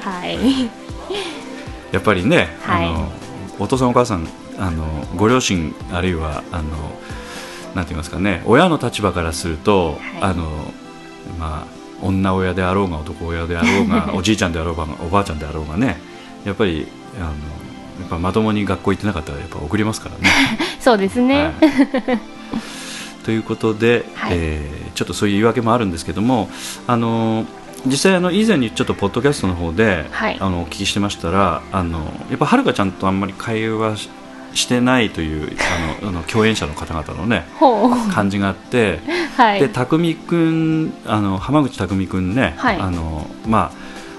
はい、やっぱりね、はい。あのお父さんお母さんあのご両親あるいはあのなんて言いますかね親の立場からすると、はい。あのまあ女親であろうが男親であろうが おじいちゃんであろうがおばあちゃんであろうがねやっぱりあのやっぱまともに学校行ってなかったらやっぱ送りますからね。そうですね、はい。ということで、はい。えーちょっとそういう言い訳もあるんですけどもあの実際あの以前にちょっとポッドキャストの方で、はい。あのお聞きしてましたらあのやっぱはるかちゃんとあんまり会話ししてないというあのあの共演者の方々のね感じがあって、はい。で匠くんあの浜口匠くんね、はい。あのま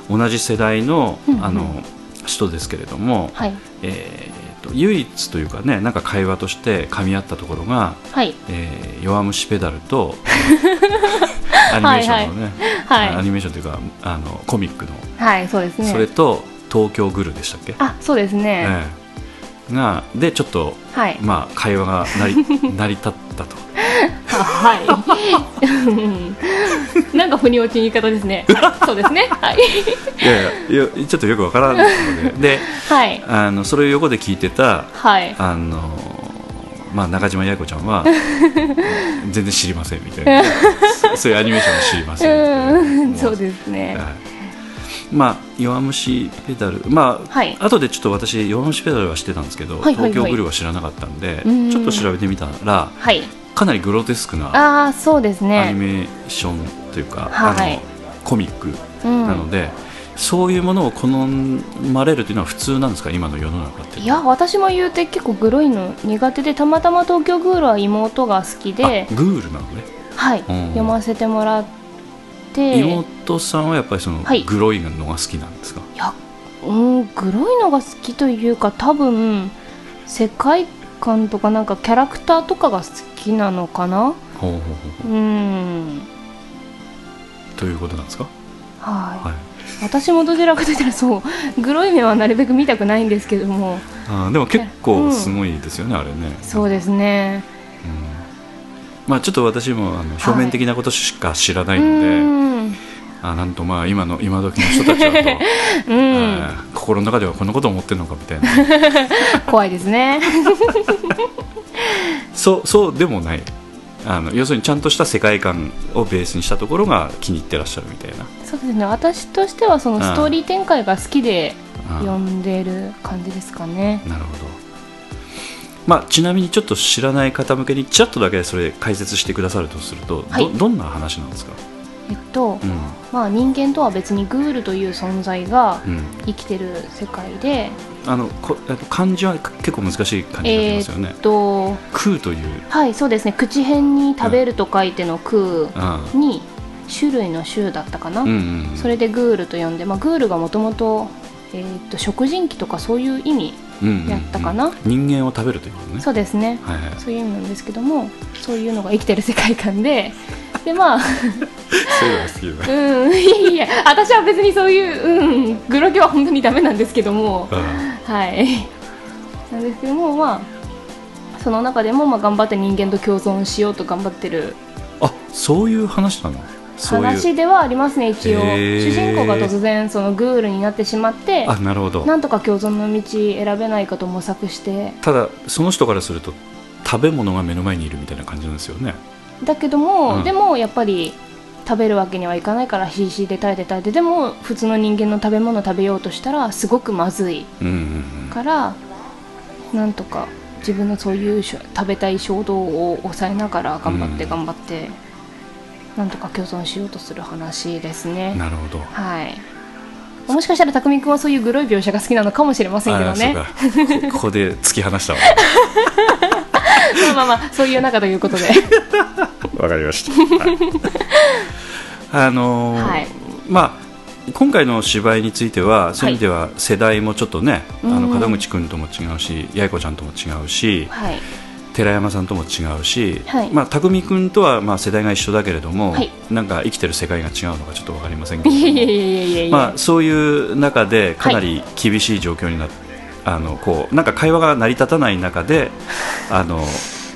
あ、同じ世代のうんうんあの人ですけれども、はい。えーと唯一というかねなんか会話として噛み合ったところがはい。えー弱虫ペダルと アニメーションのね、はいアニメーションというかあのコミックの、はいそうですね。それと東京グルでしたっけ、あそうですね、ええがでちょっと、はい。まあ、会話が成り 成り立ったと。あはい。う んなんか腑に落ちん言い方ですね、はい、そうですね。はい。いやいやちょっとよくわからないので。ではい。あのそれを横で聞いてたはい。あの、まあ、中島八重子ちゃんは全然知りませんみたいな。そそういうアニメーションも知りませんみたいなうん。そうですね。はいまあ弱虫ペダル。まあ、はい。後でちょっと私弱虫ペダルは知ってたんですけど、はいはいはい。東京グルは知らなかったんで、うん。ちょっと調べてみたらはい。かなりグロテスクなああそうですアニねメーションというか、はい。あのコミックうんなので、そういうものを好まれるというのは普通なんですか？今の世の中って。いや私も言うて結構グロいの苦手でたまたま東京グールは妹が好きで。あグールなのね。はい、うん。読ませてもらって妹さんはやっぱりその、はい。グロいのが好きなんですか？いやうんグロいのが好きというか多分世界観とかなんかキャラクターとかが好きなのかな？ほうほうほうほう。うん。ということなんですか？はい、はい。私もどちらかといったらそうグロい目はなるべく見たくないんですけども。あーでも結構すごいですよね、あれね。そうですねまあちょっと私もあの表面的なことしか知らなういので、ん。あなんとまあ今の今時の人たちだと、うん。はい心の中ではこんなこと思ってるのかみたいな。怖いですね。そうそうでもない。あの要するにちゃんとした世界観をベースにしたところが気に入ってらっしゃるみたいな。そうですね。私としてはそのストーリー展開が好きであ読んでる感じですかね。なるほど、まあ、ちなみにちょっと知らない方向けにちらっとだけそれ解説してくださるとすると、はい。どどんな話なんですか、えっと、うん。まあ人間とは別にグールという存在がうん、生きてる世界であのこえっと漢字は結構難しい漢字になってえますよね。ーっ、と空という。はいそうですね。口辺に食べると書いての空あに種類の種だったかな、うんうんうん。それでグールと呼んで、まあ、グールがもともと食人鬼とかそういう意味うんうんうんやったかな。人間を食べるということね。そうですね。はいはい。そういう意味なんですけどもそういうのが生きてる世界観で でまあそういうのが好きだね。うん。いやいや私は別にそういう、うん、グロゲは本当にダメなんですけども。うん。はい。なんですけどもまあその中でもまあ頑張って人間と共存しようと頑張ってる。あそういう話なの？話ではありますね一応。主人公が突然そのグールになってしまってあなるほど。なんとか共存の道選べないかと模索して。ただその人からすると食べ物が目の前にいるみたいな感じなんですよね。だけども、うん。でもやっぱり食べるわけにはいかないから必死で耐えて耐えてでも普通の人間の食べ物食べようとしたらすごくまずい。うんうんうん。からなんとか自分のそういう食べたい衝動を抑えながら頑張ってうん。頑張って、なんとか共存しようとする話ですね。なるほど。はい。もしかしたら匠君はそういうグロい描写が好きなのかもしれませんけどね。こ ここで突き放したわ。まあまあまあそういう中ということで。わかりました、はい。あのーはい。まあ今回の芝居についてはそういう意味では世代もちょっとね、あのうん。門口君とも違うし八重子ちゃんとも違うしはい寺山さんとも違うし、はい。まあ、匠君とはまあ世代が一緒だけれども、はい。なんか生きてる世界が違うのかちょっとわかりませんけどまあ、そういう中でかなり厳しい状況になって、あのこうなんか会話が成り立たない中で あの、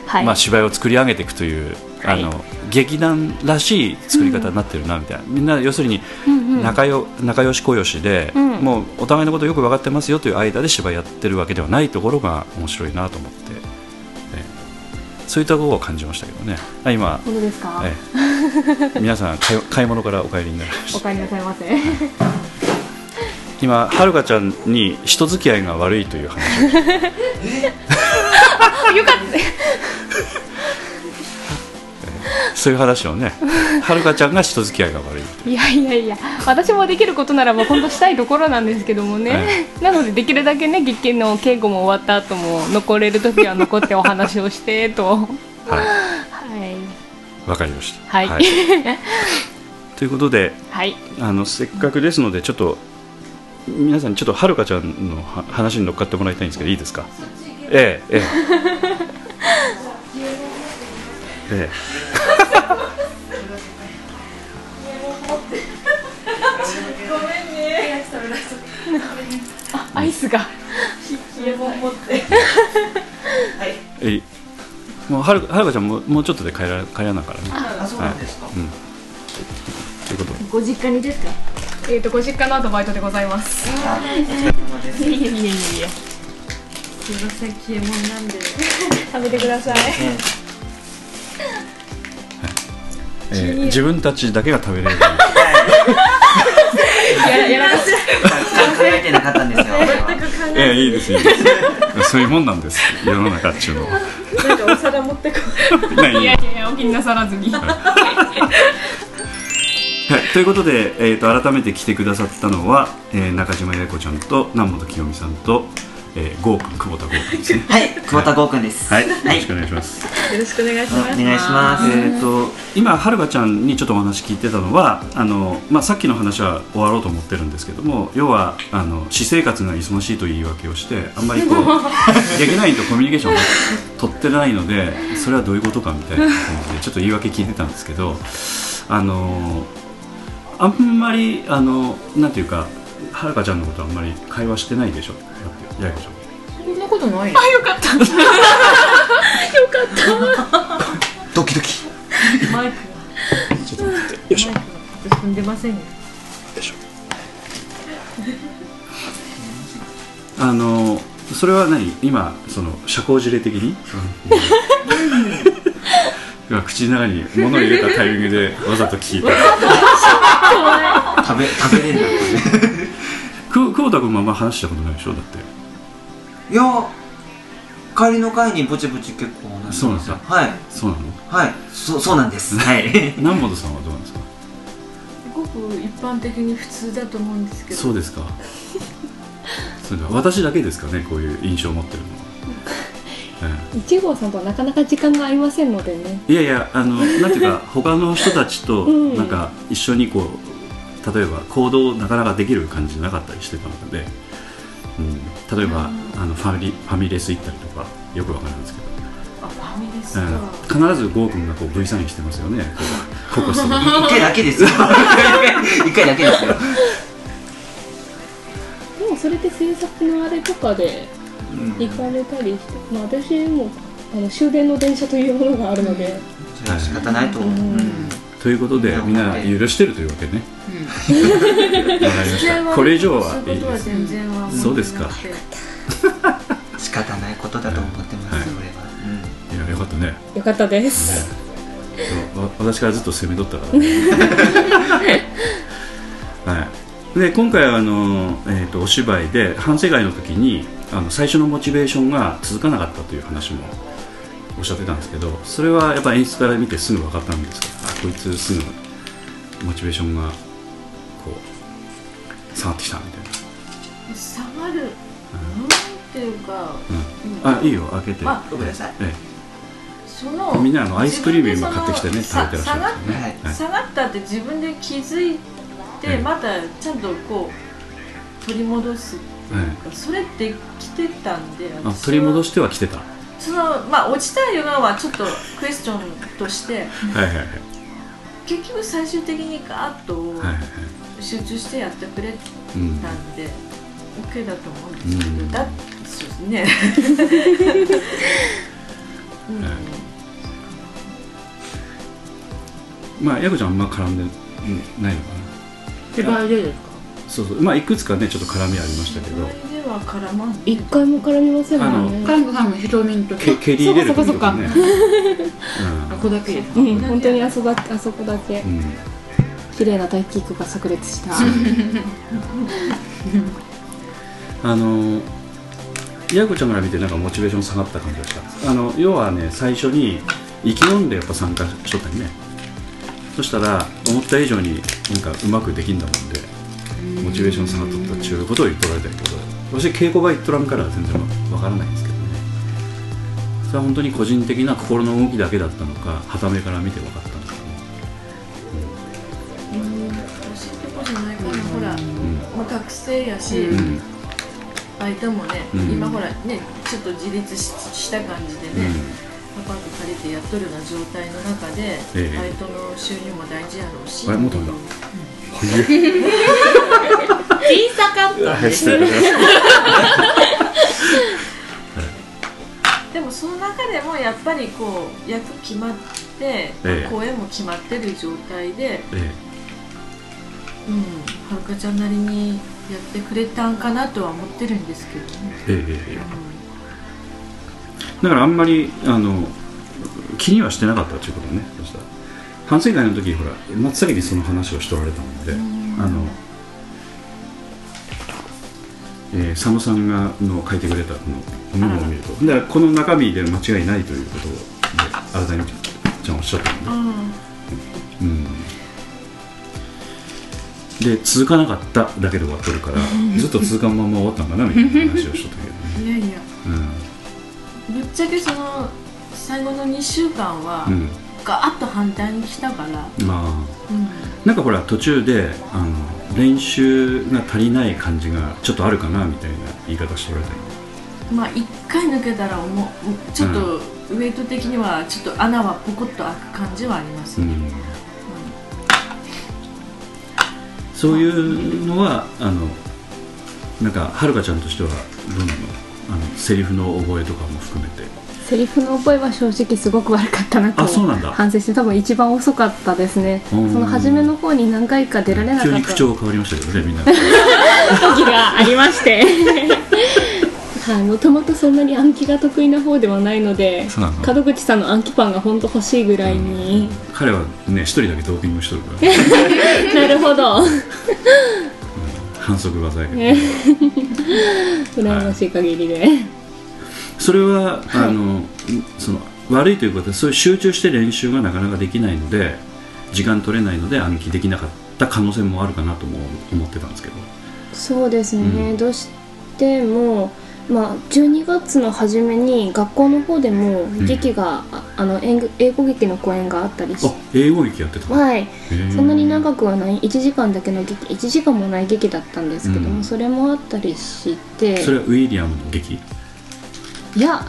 はい。まあ、芝居を作り上げていくという、はい。あの劇団らしい作り方になってるなみたいな、みんな要するにうんうん。仲よ仲良し小良しで、うん。もうお互いのことよく分かってますよという間で芝居やってるわけではないところが面白いなと思って、ええそういったところを感じましたけどね。あ今、本当ですか、ええ。皆さん買い買い物からお帰りになりました。お帰りなさいませ今はるかちゃんに人付き合いが悪いという話を。よかったそういう話をね はるかちゃんが人付き合いが悪いいやいやいや私もできることならば本当したいところなんですけどもね、なのでできるだけね劇研の稽古も終わった後も残れる時は残ってお話をしてと。はい。はい。わかりました。はい。ということではい。あのせっかくですのでちょっと皆さんにちょっとはるかちゃんのは話に乗っかってもらいたいんですけどいいですか？えええ。ええ アイスが。ええもうはるはるかちゃんももうちょっとで帰ら帰らなからねあそうなんですか、うん。ということ。でご実家にですか？えっ、とご実家の後バイトでございます。いやいやいやいやいやすいません消え物なんで。食べてくださいえー自分たちだけが食べれる。やらやらかし 考えてなかったんですよ。ええいいですいいですそういうもんなんです。世の中っちゅうの。はなんかお皿持ってこない。いやいやいやお気になさらずに。はい、ということで、えー、と改めて来てくださったのは、えー中島八重子ちゃんと南本清美さんと、えー、ゴーくん久保田ゴーくんですね。はい、久保田剛くんです。はい、よはい。ろしくお願いします、よろしくお願いしおます。願いします。えー、と今はるかちゃんにちょっとお話聞いてたのはあの、まあ、さっきの話は終わろうと思ってるんですけども要はあの私生活が忙しいという言い訳をしてあんまりこう劇団員とコミュニケーションを取ってないのでそれはどういうことかみたいな感じでちょっと言い訳聞いてたんですけどあのあんまりあのなんていうかはるかちゃんのことあんまり会話してないでしょ？ややこちゃんそんなことないよ ドキドキ。マイクちょっと待ってよいしょが。マイクが進んでませんよ。あのそれは何？今その社交辞令的に、今口の中に物を入れたタイミングでわざと聞いた食べ食べれんだこく久保田君もあんま話したことないでしょ？だって。れいや帰りの会にぼちぼち結構話そうなんですかはい。そうなの？はい。そうそうなんです。はい。南本さんはどうなんですか？すごく一般的に普通だと思うんですけど。そうですか。そうか。私だけですかね？こういう印象を持ってるのは、え一号さんとはなかなか時間が合いませんのでね。えいやいやあの なんていうか他の人たちとうん。なんか一緒にこう例えば行動なかなかできる感じじゃなかったりしてたので、うん、例えばあのファミリファミレス行ったりとかよくわかるんですけど、あファミレスか、うん、必ずゴーくんがこう V サインしてますよね。ここここする一回だけですよ。一回だけですよ。でもそれって制作のあれとかで行かれたりして、まあ、私もあの終電の電車というものがあるので、それは仕方ないと思う、うん。ということでみんな許してるというわけね。わかりました。これ以上はそうですか 仕方ないことだと思ってます、はい。それは、いやよかったね。よかったです、そうわ私からずっと攻めとったからね。はい。で今回はあの、えー、とお芝居で反省会の時にあの最初のモチベーションが続かなかったという話もおっしゃってたんですけどそれはやっぱ演出から見てすぐ分かったんですか？あこいつすぐモチベーションがこう下がってきたみたいな。下がる、なんていうか、うん、あいいよ開けて、あごめんなさい。えそのみんなあのアイスクリーム今買ってきてね食べてらっしゃるね、はい。下がったって自分で気づいええてまたちゃんとこう取り戻すはい。それって来てたんであ取り戻ししては来てた。はそのまあ落ちたいうのはちょっとクエスチョンとしていはいはい。結局最終的にガーッとはいはいはい。集中してやってくれうんたん。で OK だと思うんですけど、うん。だそうですね。まあヤコちゃんあんま絡んでないのかな。芝居でですか？そうそう。まあいくつかねちょっと絡みありましたけど。では絡まん一回も絡みませんもんねカンコさんも瞳の時け蹴り入れる時とかね。あここだけですか？うん。本当にあそこだあそこだけ。綺麗なタイキックが炸裂した。あのヤコちゃんから見てなんかモチベーション下がった感じがした。あの要はね最初に意気込んでやっぱ参加しとったりね。そしたら思った以上になんかうまくできんだもんでモチベーション下がっとったっちゅうことを言っとられたけど。私稽古場行っとらんから全然わからないんですけどね。それは本当に個人的な心の動きだけだったのかはためから見て分かったのかね。私とこじゃないかな、ほら、うん。まあ、学生やし、うん相手もね、うん。今ほらねちょっと自立しした感じでね、アパート借りてやっとるような状態の中で、ええ。バイトの収入も大事やろうし。あれもうだ小さかったはい失礼いたしましでもその中でもやっぱりこう役決まって、ええ。声も決まってる状態で、たえ。うん、はるかちゃんなりにやってくれたんかなとは思ってるんですけどね、ええ。だからあんまりあの気にはしてなかったということねそしたら。反省会の時ほら真っ先にその話をしておられたのであの、えー佐野さんがの書いてくれたのメモを見ると。でこの中身で間違いないということで改めてちゃんおっしゃったのね、うん。うん、で続かなかっただけで終わっとるからずっと続かんまま終わったんかなみたいな話をしとったけどね、いやいや。うん。ぶっちゃけその最後の2週間はうん。ガーッと反対に来たから、まあうん。なんかほら途中であの練習が足りない感じがちょっとあるかなみたいな言い方しておられたりまあ1回抜けたら思うちょっとウェイト的にはちょっと穴はポコッと開く感じはありますね、うんそういうのはあのなんかはるかちゃんとしてはどうなの？あのセリフの覚えとかも含めて。セリフの覚えは正直すごく悪かったなとあそうなんだ。反省して多分一番遅かったですね。そうん。の初めの方に何回か出られなかった。急に口調が変わりましたけどねみんな。時がありましてはいもともとそんなに暗記が得意な方ではないので門口さんの暗記パンが本当欲しいぐらいに、彼はね一人だけドーピングしとるから。なるほど。反則技やけど、ね。羨ましい限りで、それは、あのその悪いということはそういう集中して練習がなかなかできないので時間取れないので暗記できなかった可能性もあるかなとも思ってたんですけど。そうですね、うん。どうしてもまあ、12月の初めに学校の方でも劇が、ああの英語英語劇の公演があったりしあ英語劇やってた。はい。そんなに長くはない1時間だけの劇1時間もない劇だったんですけども、うん。それもあったりして。それはウィリアムの劇？いや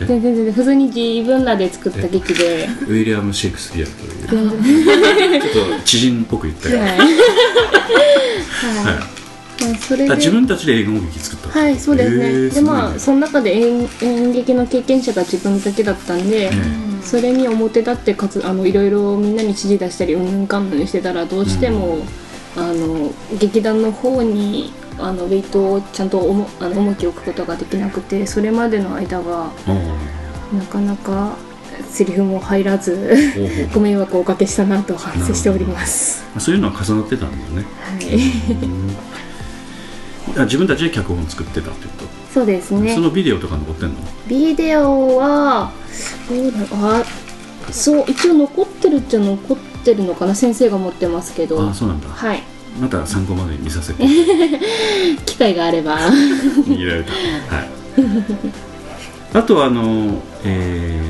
え？全然全然普通に自分らで作った劇で。ウィリアム・シェイクスピアという。ちょっと知人っぽく言ったよ、はい、はいそれ自分たちで英語劇作ったはいそうですね、でまあすその中で演演劇の経験者が自分だけだったんで、ごいねそれに表立ってかつあのいろいろみんなに指示出したりうんぬんかんぬんしてたらどうしても、あの劇団の方にあのウェイトをちゃんと重あの重きを置くことができなくてそれまでの間はうんなかなかセリフも入らずご迷惑をおかけしたなと反省しております。そういうのは重なってたんだよね。はい、あ自分たちで脚本作ってたってこと、そうですね。そのビデオとか残ってんの？ビデオはどうだあそう一応残ってるっちゃ残ってるのかな先生が持ってますけど。あそうなんだ。はい。また参考までに見させて。機会があれば。握られた。はい。あとはあのえ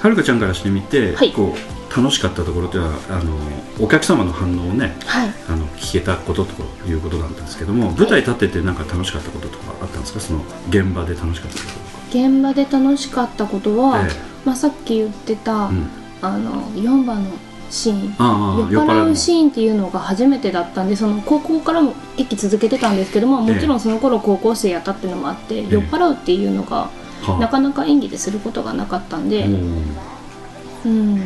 ーはるかちゃんからしてみて、はい。こう楽しかったところというのはあのお客様の反応をねはい。あの聞けたことということなんですけども舞台立っててなんか楽しかったこととかあったんですか？その現場で楽しかったこととか。現場で楽しかったことは、えまあ、さっき言ってた、うん。あの4番のシーン。酔っ払うの。シーンっていうのが初めてだったんでその高校からも劇続けてたんですけどももちろんその頃高校生やったっていうのもあって、酔っ払うっていうのがはあ。なかなか演技ですることがなかったんで、うん。うん、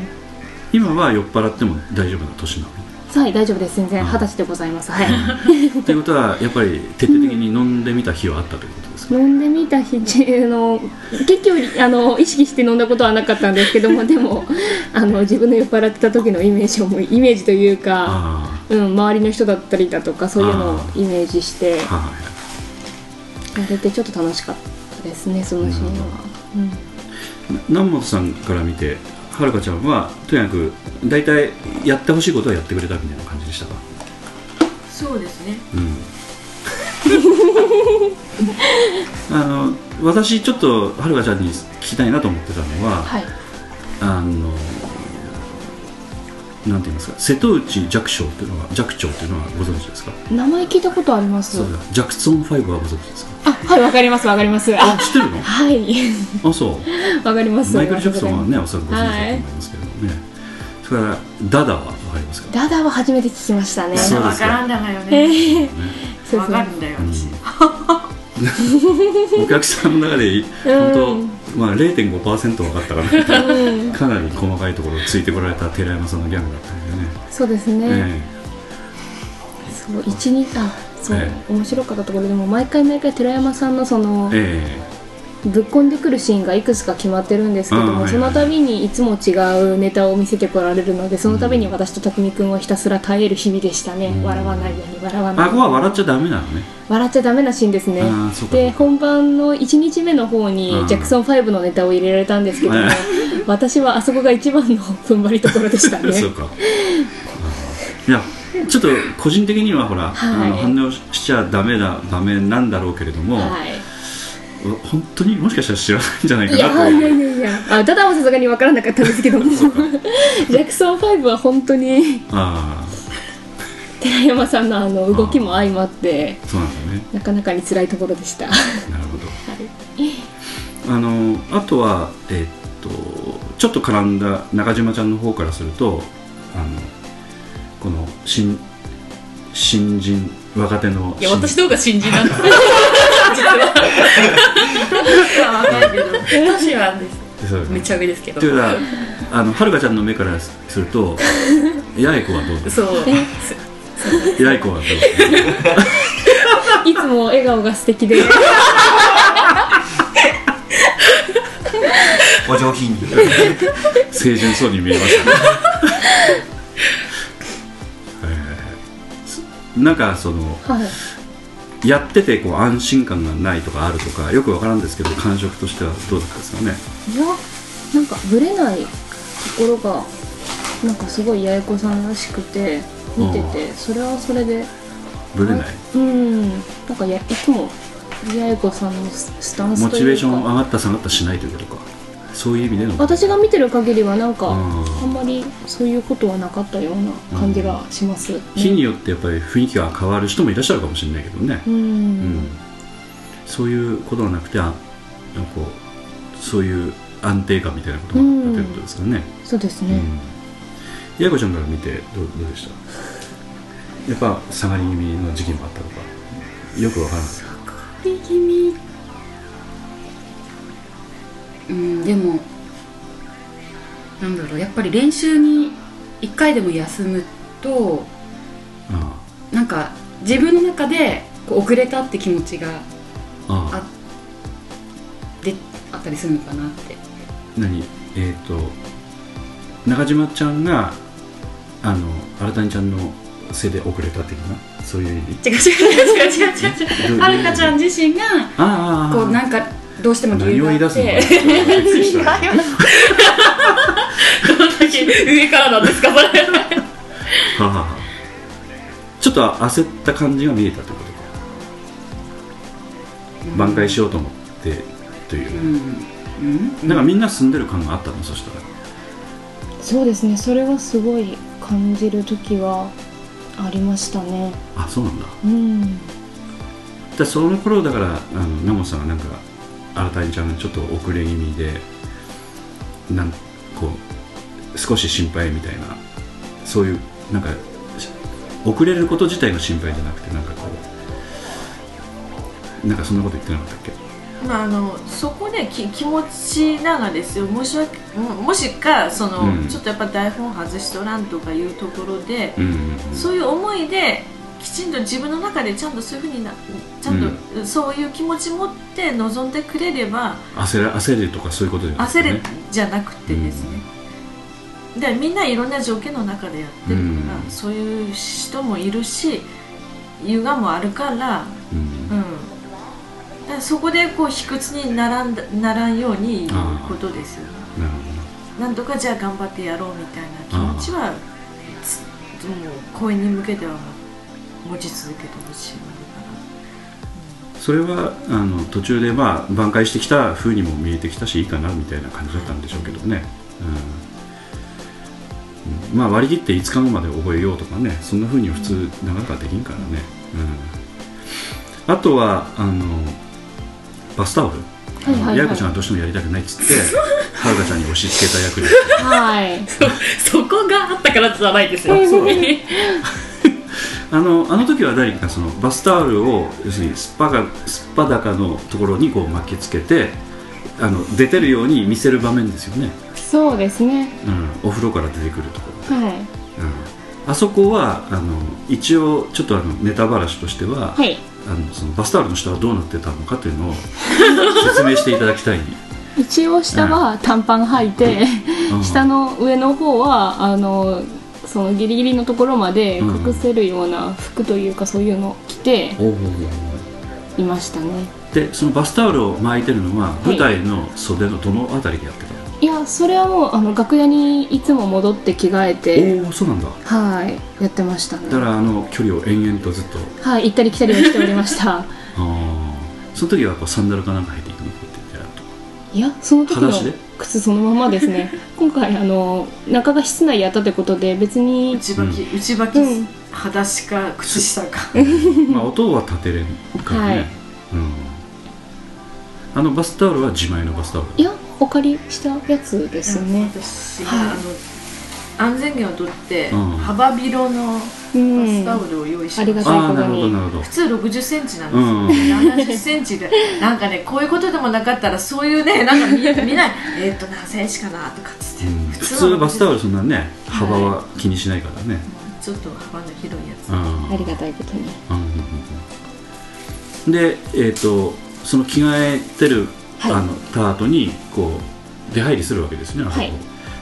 今は酔っ払っても大丈夫な年なの？はい大丈夫です。全然うん。二十歳でございます。はい。ということはやっぱり徹底的に飲んでみた日はあったということですか、飲んでみた日中の結局あの意識して飲んだことはなかったんですけども でもあの自分の酔っ払ってた時のイメージをイメージというか、あうん、周りの人だったりだとかそういうのをイメージしてあれてちょっと楽しかったですねそのシーンは、うん。南本さんから見てはるかちゃんはとにかく大体やってほしいことはやってくれたみたいな感じでしたか？そうですね。うん。あの私ちょっとはるかちゃんに聞きたいなと思ってたのは、はい。あのなんて言いますか？瀬戸内寂聴っていうのは寂聴っていうのはご存知ですか、名前聞いたことあります。そうだ。ジャクソン5はご存知ですか？あはいわかりますわかります。ああ知ってるの？はい。あそう。わかります。マイケル・ジャクソンはねおそらくご存知だと思いますけどね、それからダダはわかりますか？ダダは初めて聞きましたね。そうですか。わからんだがよえねーそうわそう。かるんだよ私。お客さんの中で本当、まあ、0.5%分かったかな、かなり細かいところをついてこられた寺山さんのギャグだったんでね、そうですね、えそう一日あそう、え面白かったところでも毎回毎回寺山さんのそのええ。ぶっこんでくるシーンがいくつか決まってるんですけども、あーはいその度にいつも違うネタを見せてこられるのでその度に私と匠君はひたすら耐える日々でしたね、うん。笑わないように笑わないよう笑っちゃダメなのね。笑っちゃダメなシーンですね。で本番の1日目の方にうん。ジャクソン5のネタを入れられたんですけども、はい私はあそこが一番の踏ん張りどころでしたね。そうか。いやちょっと個人的にはほら、はい。あの反応しちゃダメな場面なんだろうけれども、はい。本当にもしかしたら知らないんじゃないかなといやいやいやあダダはさすがに分からなかったんですけども。ジャクソン5は本当に。あ寺山さんのあの動きも相まってあそうなんだね。なかなかに辛いところでした。はなるほど。い。あのあとは、えっとちょっと絡んだ中島ちゃんの方からするとこの新新人若手のいや私の方が新人なんです 実は。年はめっちゃ上ですけど。というかあのはるかちゃんの目からすると八重子はどうですそう。八重子はどういつも笑顔が素敵で。お上品に。清純そうに見えましたねなんかそのはい。やっててこう安心感がないとかあるとかよくわからんですけど感触としてはどうだったですかね？いやなんかぶれないところがなんかすごい八重子さんらしくて見ててそれはそれで。ぶれない？うん。なんかやいつも八重子さんのススタンスというか。モチベーション上がった下がったしないということか。そういう意味での。私が見てる限りはなんかうんあんまりそういうことはなかったような感じがします、ね日によってやっぱり雰囲気が変わる人もいらっしゃるかもしれないけどね、うん、うん。そういうことがなくてあなんかこうそういう安定感みたいなことがあったということですかね、そうですね、うん。八重子ちゃんから見てどうどうでした？やっぱ下がり気味の時期もあったとか。よくわからない。気味。うんでもなんだろうやっぱり練習に1回でも休むとあなんか自分の中でこう遅れたって気持ちがあであったりするのかなって。何？えっ、と中島ちゃんがあの新谷ちゃんのせいで遅れた的な？そういう意味？違う違う違う違う違う違う。どはるかちゃん自身がああこうなんかどうしても理何を由があっ言い出すの 上からなんですかそれ。はあはあは。あちょっと焦った感じが見えたということか。挽回しようと思ってという。う、ん。うん。なんかみんな住んでる感があったの？そしたら。そうですね。それはすごい感じる時はありましたね。あそうなんだ。うん。でその頃だからあのナモさんはなんか新谷ちゃんがちょっと遅れ気味でなんこう少し心配みたいなそういうなんかし遅れること自体が心配じゃなくてなんかこうなんかそんなこと言ってなかったっけ？まあ、あのそこでき気持ちながですよ。もしわももしかその、うん。ちょっとやっぱ台本外しとらんとかいうところで、うんうんうん。そういう思いできちんと自分の中でちゃんとそういうふうになちゃんとそういう気持ち持って臨んでくれれば焦るとかそういうことじゃなくて、焦れね、じゃなくてですね、でみんないろんな条件の中でやってるから、うん。そういう人もいるし歪もあるから、うん。うん、だからそこでこう卑屈にならんだならんようにいうことですよ。ねなるほなんとかじゃあ頑張ってやろうみたいな気持ちはつもう公演に向けてはもう持ち続けてほしいものかどそれはあの途中でまあ挽回してきた風にも見えてきたしいいかなみたいな感じだったんでしょうけどね、うんうんまあ割り切って5日後まで覚えようとかねそんな風には普通なかなかできんからね、うん、あとはあのバスタオル。はいはいはい。ややこちゃんがどうしてもやりたくないっつってはるかちゃんに押し付けた役で。はい。そこがあったからじゃないですよ。あのあの時は誰かそのバスタオルを要するにすっぱがすっぱだかのところにこう巻きつけてあの出てるように見せる場面ですよね、そうですね。うん、お風呂から出てくるとこはい。うん、あそこはあの一応ちょっとあのネタばらしとしては、はい。あのそのバスタオルの下はどうなってたのかというのを 説明していただきたい、一応下は短パン履いて、うん。下の上の方はあのそのギリギリのところまでうん。隠せるような服というかそういうのを着ていましたね。でそのバスタオルを巻いてるのは舞台の袖のどのあたりでやってた？の、いやそれはもうあの楽屋にいつも戻って着替えておおそうなんだ。はいやってましたね。だからあの距離を延々とずっと。はい行ったり来たりをしておりました。ああその時はこうサンダルかなんか履いていくのこうやってやるといやその時の裸足で？靴そのままですね。今回あの中が室内やったってことで別に内履き、内履き、うん。裸足か靴下か。まあ音は立てれんからね、はい。うん。あのバスタオルは自前のバスタオル？いやお借りしたやつですね。私が、はい。あ安全源をとって、うん。幅広のバうん。スタオルを用意しました、ありがたいことに普通60センチなんですよ、70センチでなんかねこういうことでもなかったらそういうね なんか見見ない。えーっと何センチかなとかっつって、うん。普は通バスタオルそんなね幅は気にしないからね、ちょっと幅の広いやつ、うん。ありがたいことに。うんうんうんでえっ、とその着替えてる、はいあのた後にこう出入りするわけですね、はい。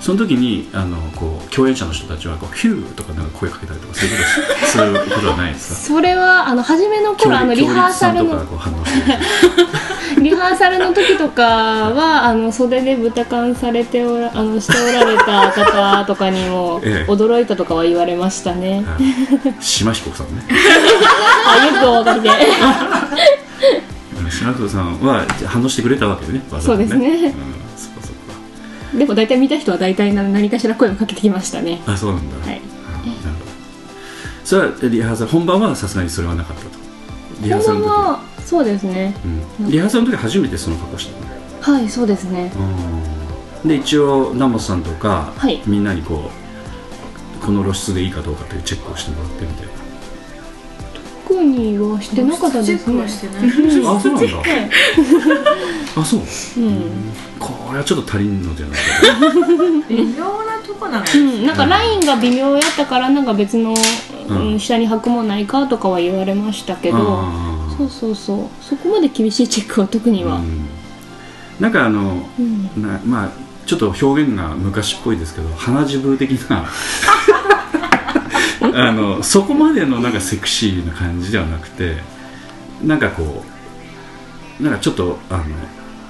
その時にあのこう共演者の人たちはこうヒューとかなんか声かけたりとかそういうことすることはないですか？それはあの初めの頃あのリハーサルのリハーサルの時とかは あの袖で豚缶されておらあのしておられた方とかにも ええ。驚いたとかは言われましたね、はい。島彦さんね。あよくお分かりで島彦さんは反応してくれたわけでねわざとそうですね。うん、そっかそっか。でも大体見た人は大体何何かしら声をかけてきましたね。あそうなんだ、はい。あなるほど。それはリハーサル本番はさすがにそれはなかったと。リハーサルの時。本番はそうですね。うん、リハーサルの時初めてその格好したのね。はいそうですね。うん。で一応南本さんとか、はい。みんなにこうこの露出でいいかどうかというチェックをしてもらってみたいな特にはしてなかったですね。チェックはしてない。あそうなんだ。あそう。うん、これはちょっと足りんのじゃないか微妙なとこなんですよ、うん、なんかラインが微妙やったからなんか別の、うんうん、下に履くもんないかとかは言われましたけど。そうそうそう。そこまで厳しいチェックは特には、うん。なんかあのうん。なまあちょっと表現が昔っぽいですけど鼻血ブー的な あのそこまでのなんかセクシーな感じではなくてなんかこうなんかちょっとあの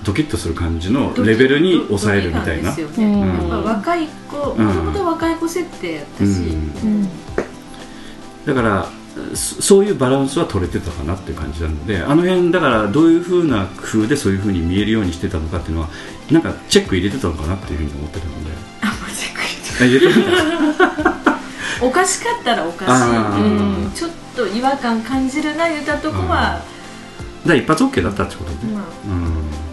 ドキッとする感じのレベルに抑えるみたいな。ドキドキうなんですよね。ん。まあ、若い子もともと若い子設定やったし、だからそそういうバランスは取れてたかなっていう感じなのであの辺だからどういうふうな工夫でそういうふうに見えるようにしてたのかっていうのはなんかチェック入れてたのかなっていうふうに思ってるので。あんまりチェック入れてあ入れてたおかしかったらおかしい、うん。ちょっと違和感感じるな言ったとこは、だから一発 OK だったってことね。まあ。うん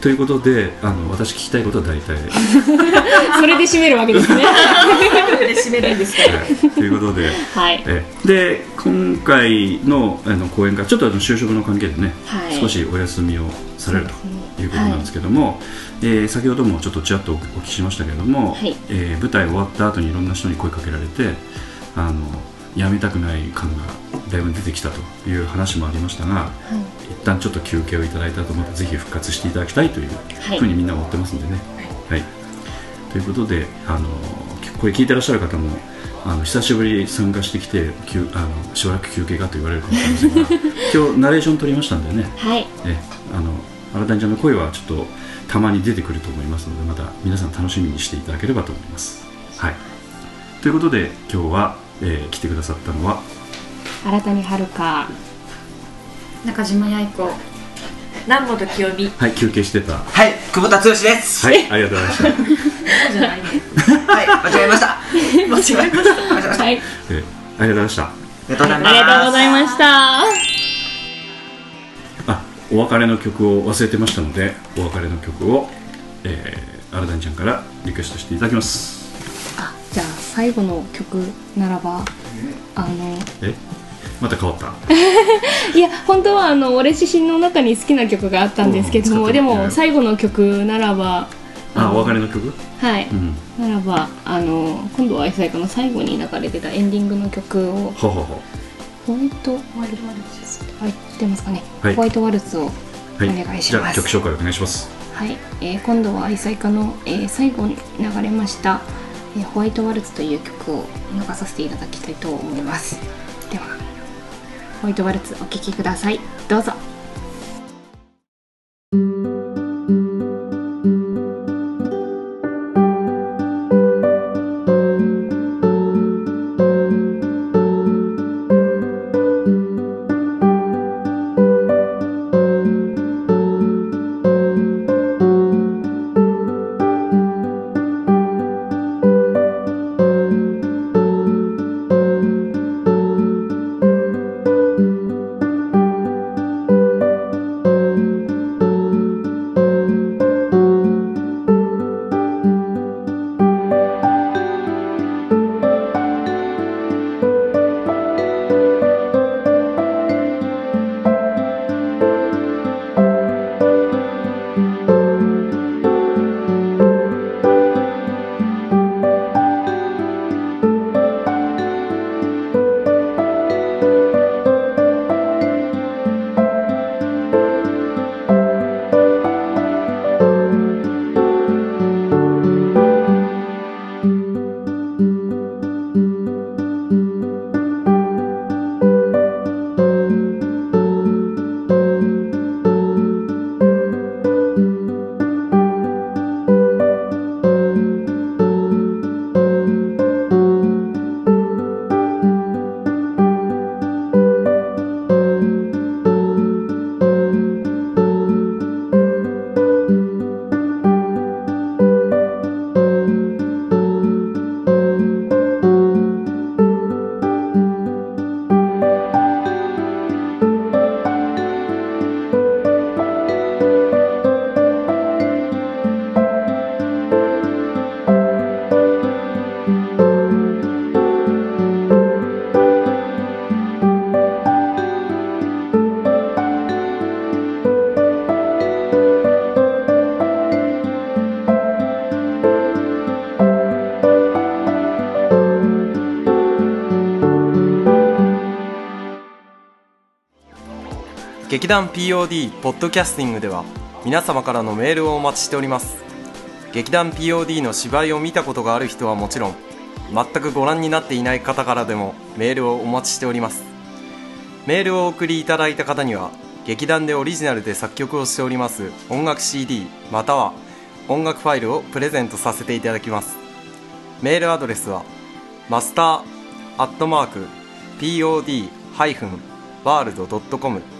ということであの私聞きたいことは大体、は それで締めるわけですね。で締めるんですけど。い、ということで。はい。えで今回のあの講演会ちょっとあの就職の関係でね、はい。少しお休みをされるということなんですけども、えー先ほどもちょっとちらっとお聞きしましたけれども、はい。えー舞台終わった後にいろんな人に声かけられてあの辞めたくない感がだいぶ出てきたという話もありましたが、一旦ちょっと休憩をいただいたと思ってぜひ復活していただきたいというはい。ふうにみんな思ってますんでね。はい。ということであのこれ聞いてらっしゃる方もあの久しぶりに参加してきて休あのしばらく休憩かと言われるかもしれませんが 今日ナレーション撮りましたんでね。はい。えあの新谷ちゃんの声はちょっとたまに出てくると思いますのでまた皆さん楽しみにしていただければと思います。はい、ということで今日は、えー来てくださったのは？新たにはるか中島八重子。南本清美。はい休憩してた。ははい久保田剛です。いありがとうございました、はい間違えました。間違えました。間違えました。はい。えーありがとうございました。ありがとうございました。あお別れの曲を忘れてましたのでお別れの曲を、えー、新谷ちゃんからリクエストしていただきます。あじゃあ最後の曲ならばあのえ？また変わった？いや本当はあの俺自身の中に好きな曲があったんですけどもでも最後の曲ならばあお別れの曲？はい、うん。ならばあの今度は愛妻家の最後に流れてたエンディングの曲をほうほうほホワイトワルツ入ってますかね、はい。ホワイトワルツをお願いしじゃあます曲紹介お願いします。はい、えー今度は愛妻家の、えー最後に流れました、えーホワイトワルツという曲を流させていただきたいと思います。ではホワイトワルツお聴きください。どうぞ「劇団 POD ポッドキャスティングでは皆様からのメールをお待ちしております。劇団 POD の芝居を見たことがある人はもちろん全くご覧になっていない方からでもメールをお待ちしております。メールをお送りいただいた方には劇団でオリジナルで作曲をしております音楽 CD または音楽ファイルをプレゼントさせていただきます。メールアドレスはマスターアットマーク POD-world.com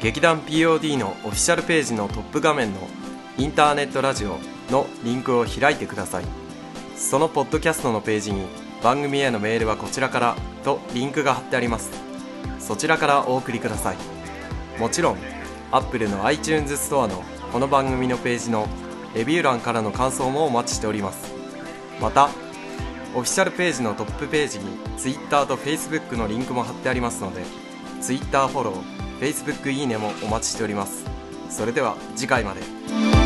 劇団 POD のオフィシャルページのトップ画面のインターネットラジオのリンクを開いてください。そのポッドキャストのページに番組へのメールはこちらからとリンクが貼ってあります。そちらからお送りください。もちろん Apple の iTunes ストアのこの番組のページのレビュー欄からの感想もお待ちしております。またオフィシャルページのトップページに Twitter と Facebook のリンクも貼ってありますので Twitter フォロー Facebook いいねもお待ちしております。それでは次回まで。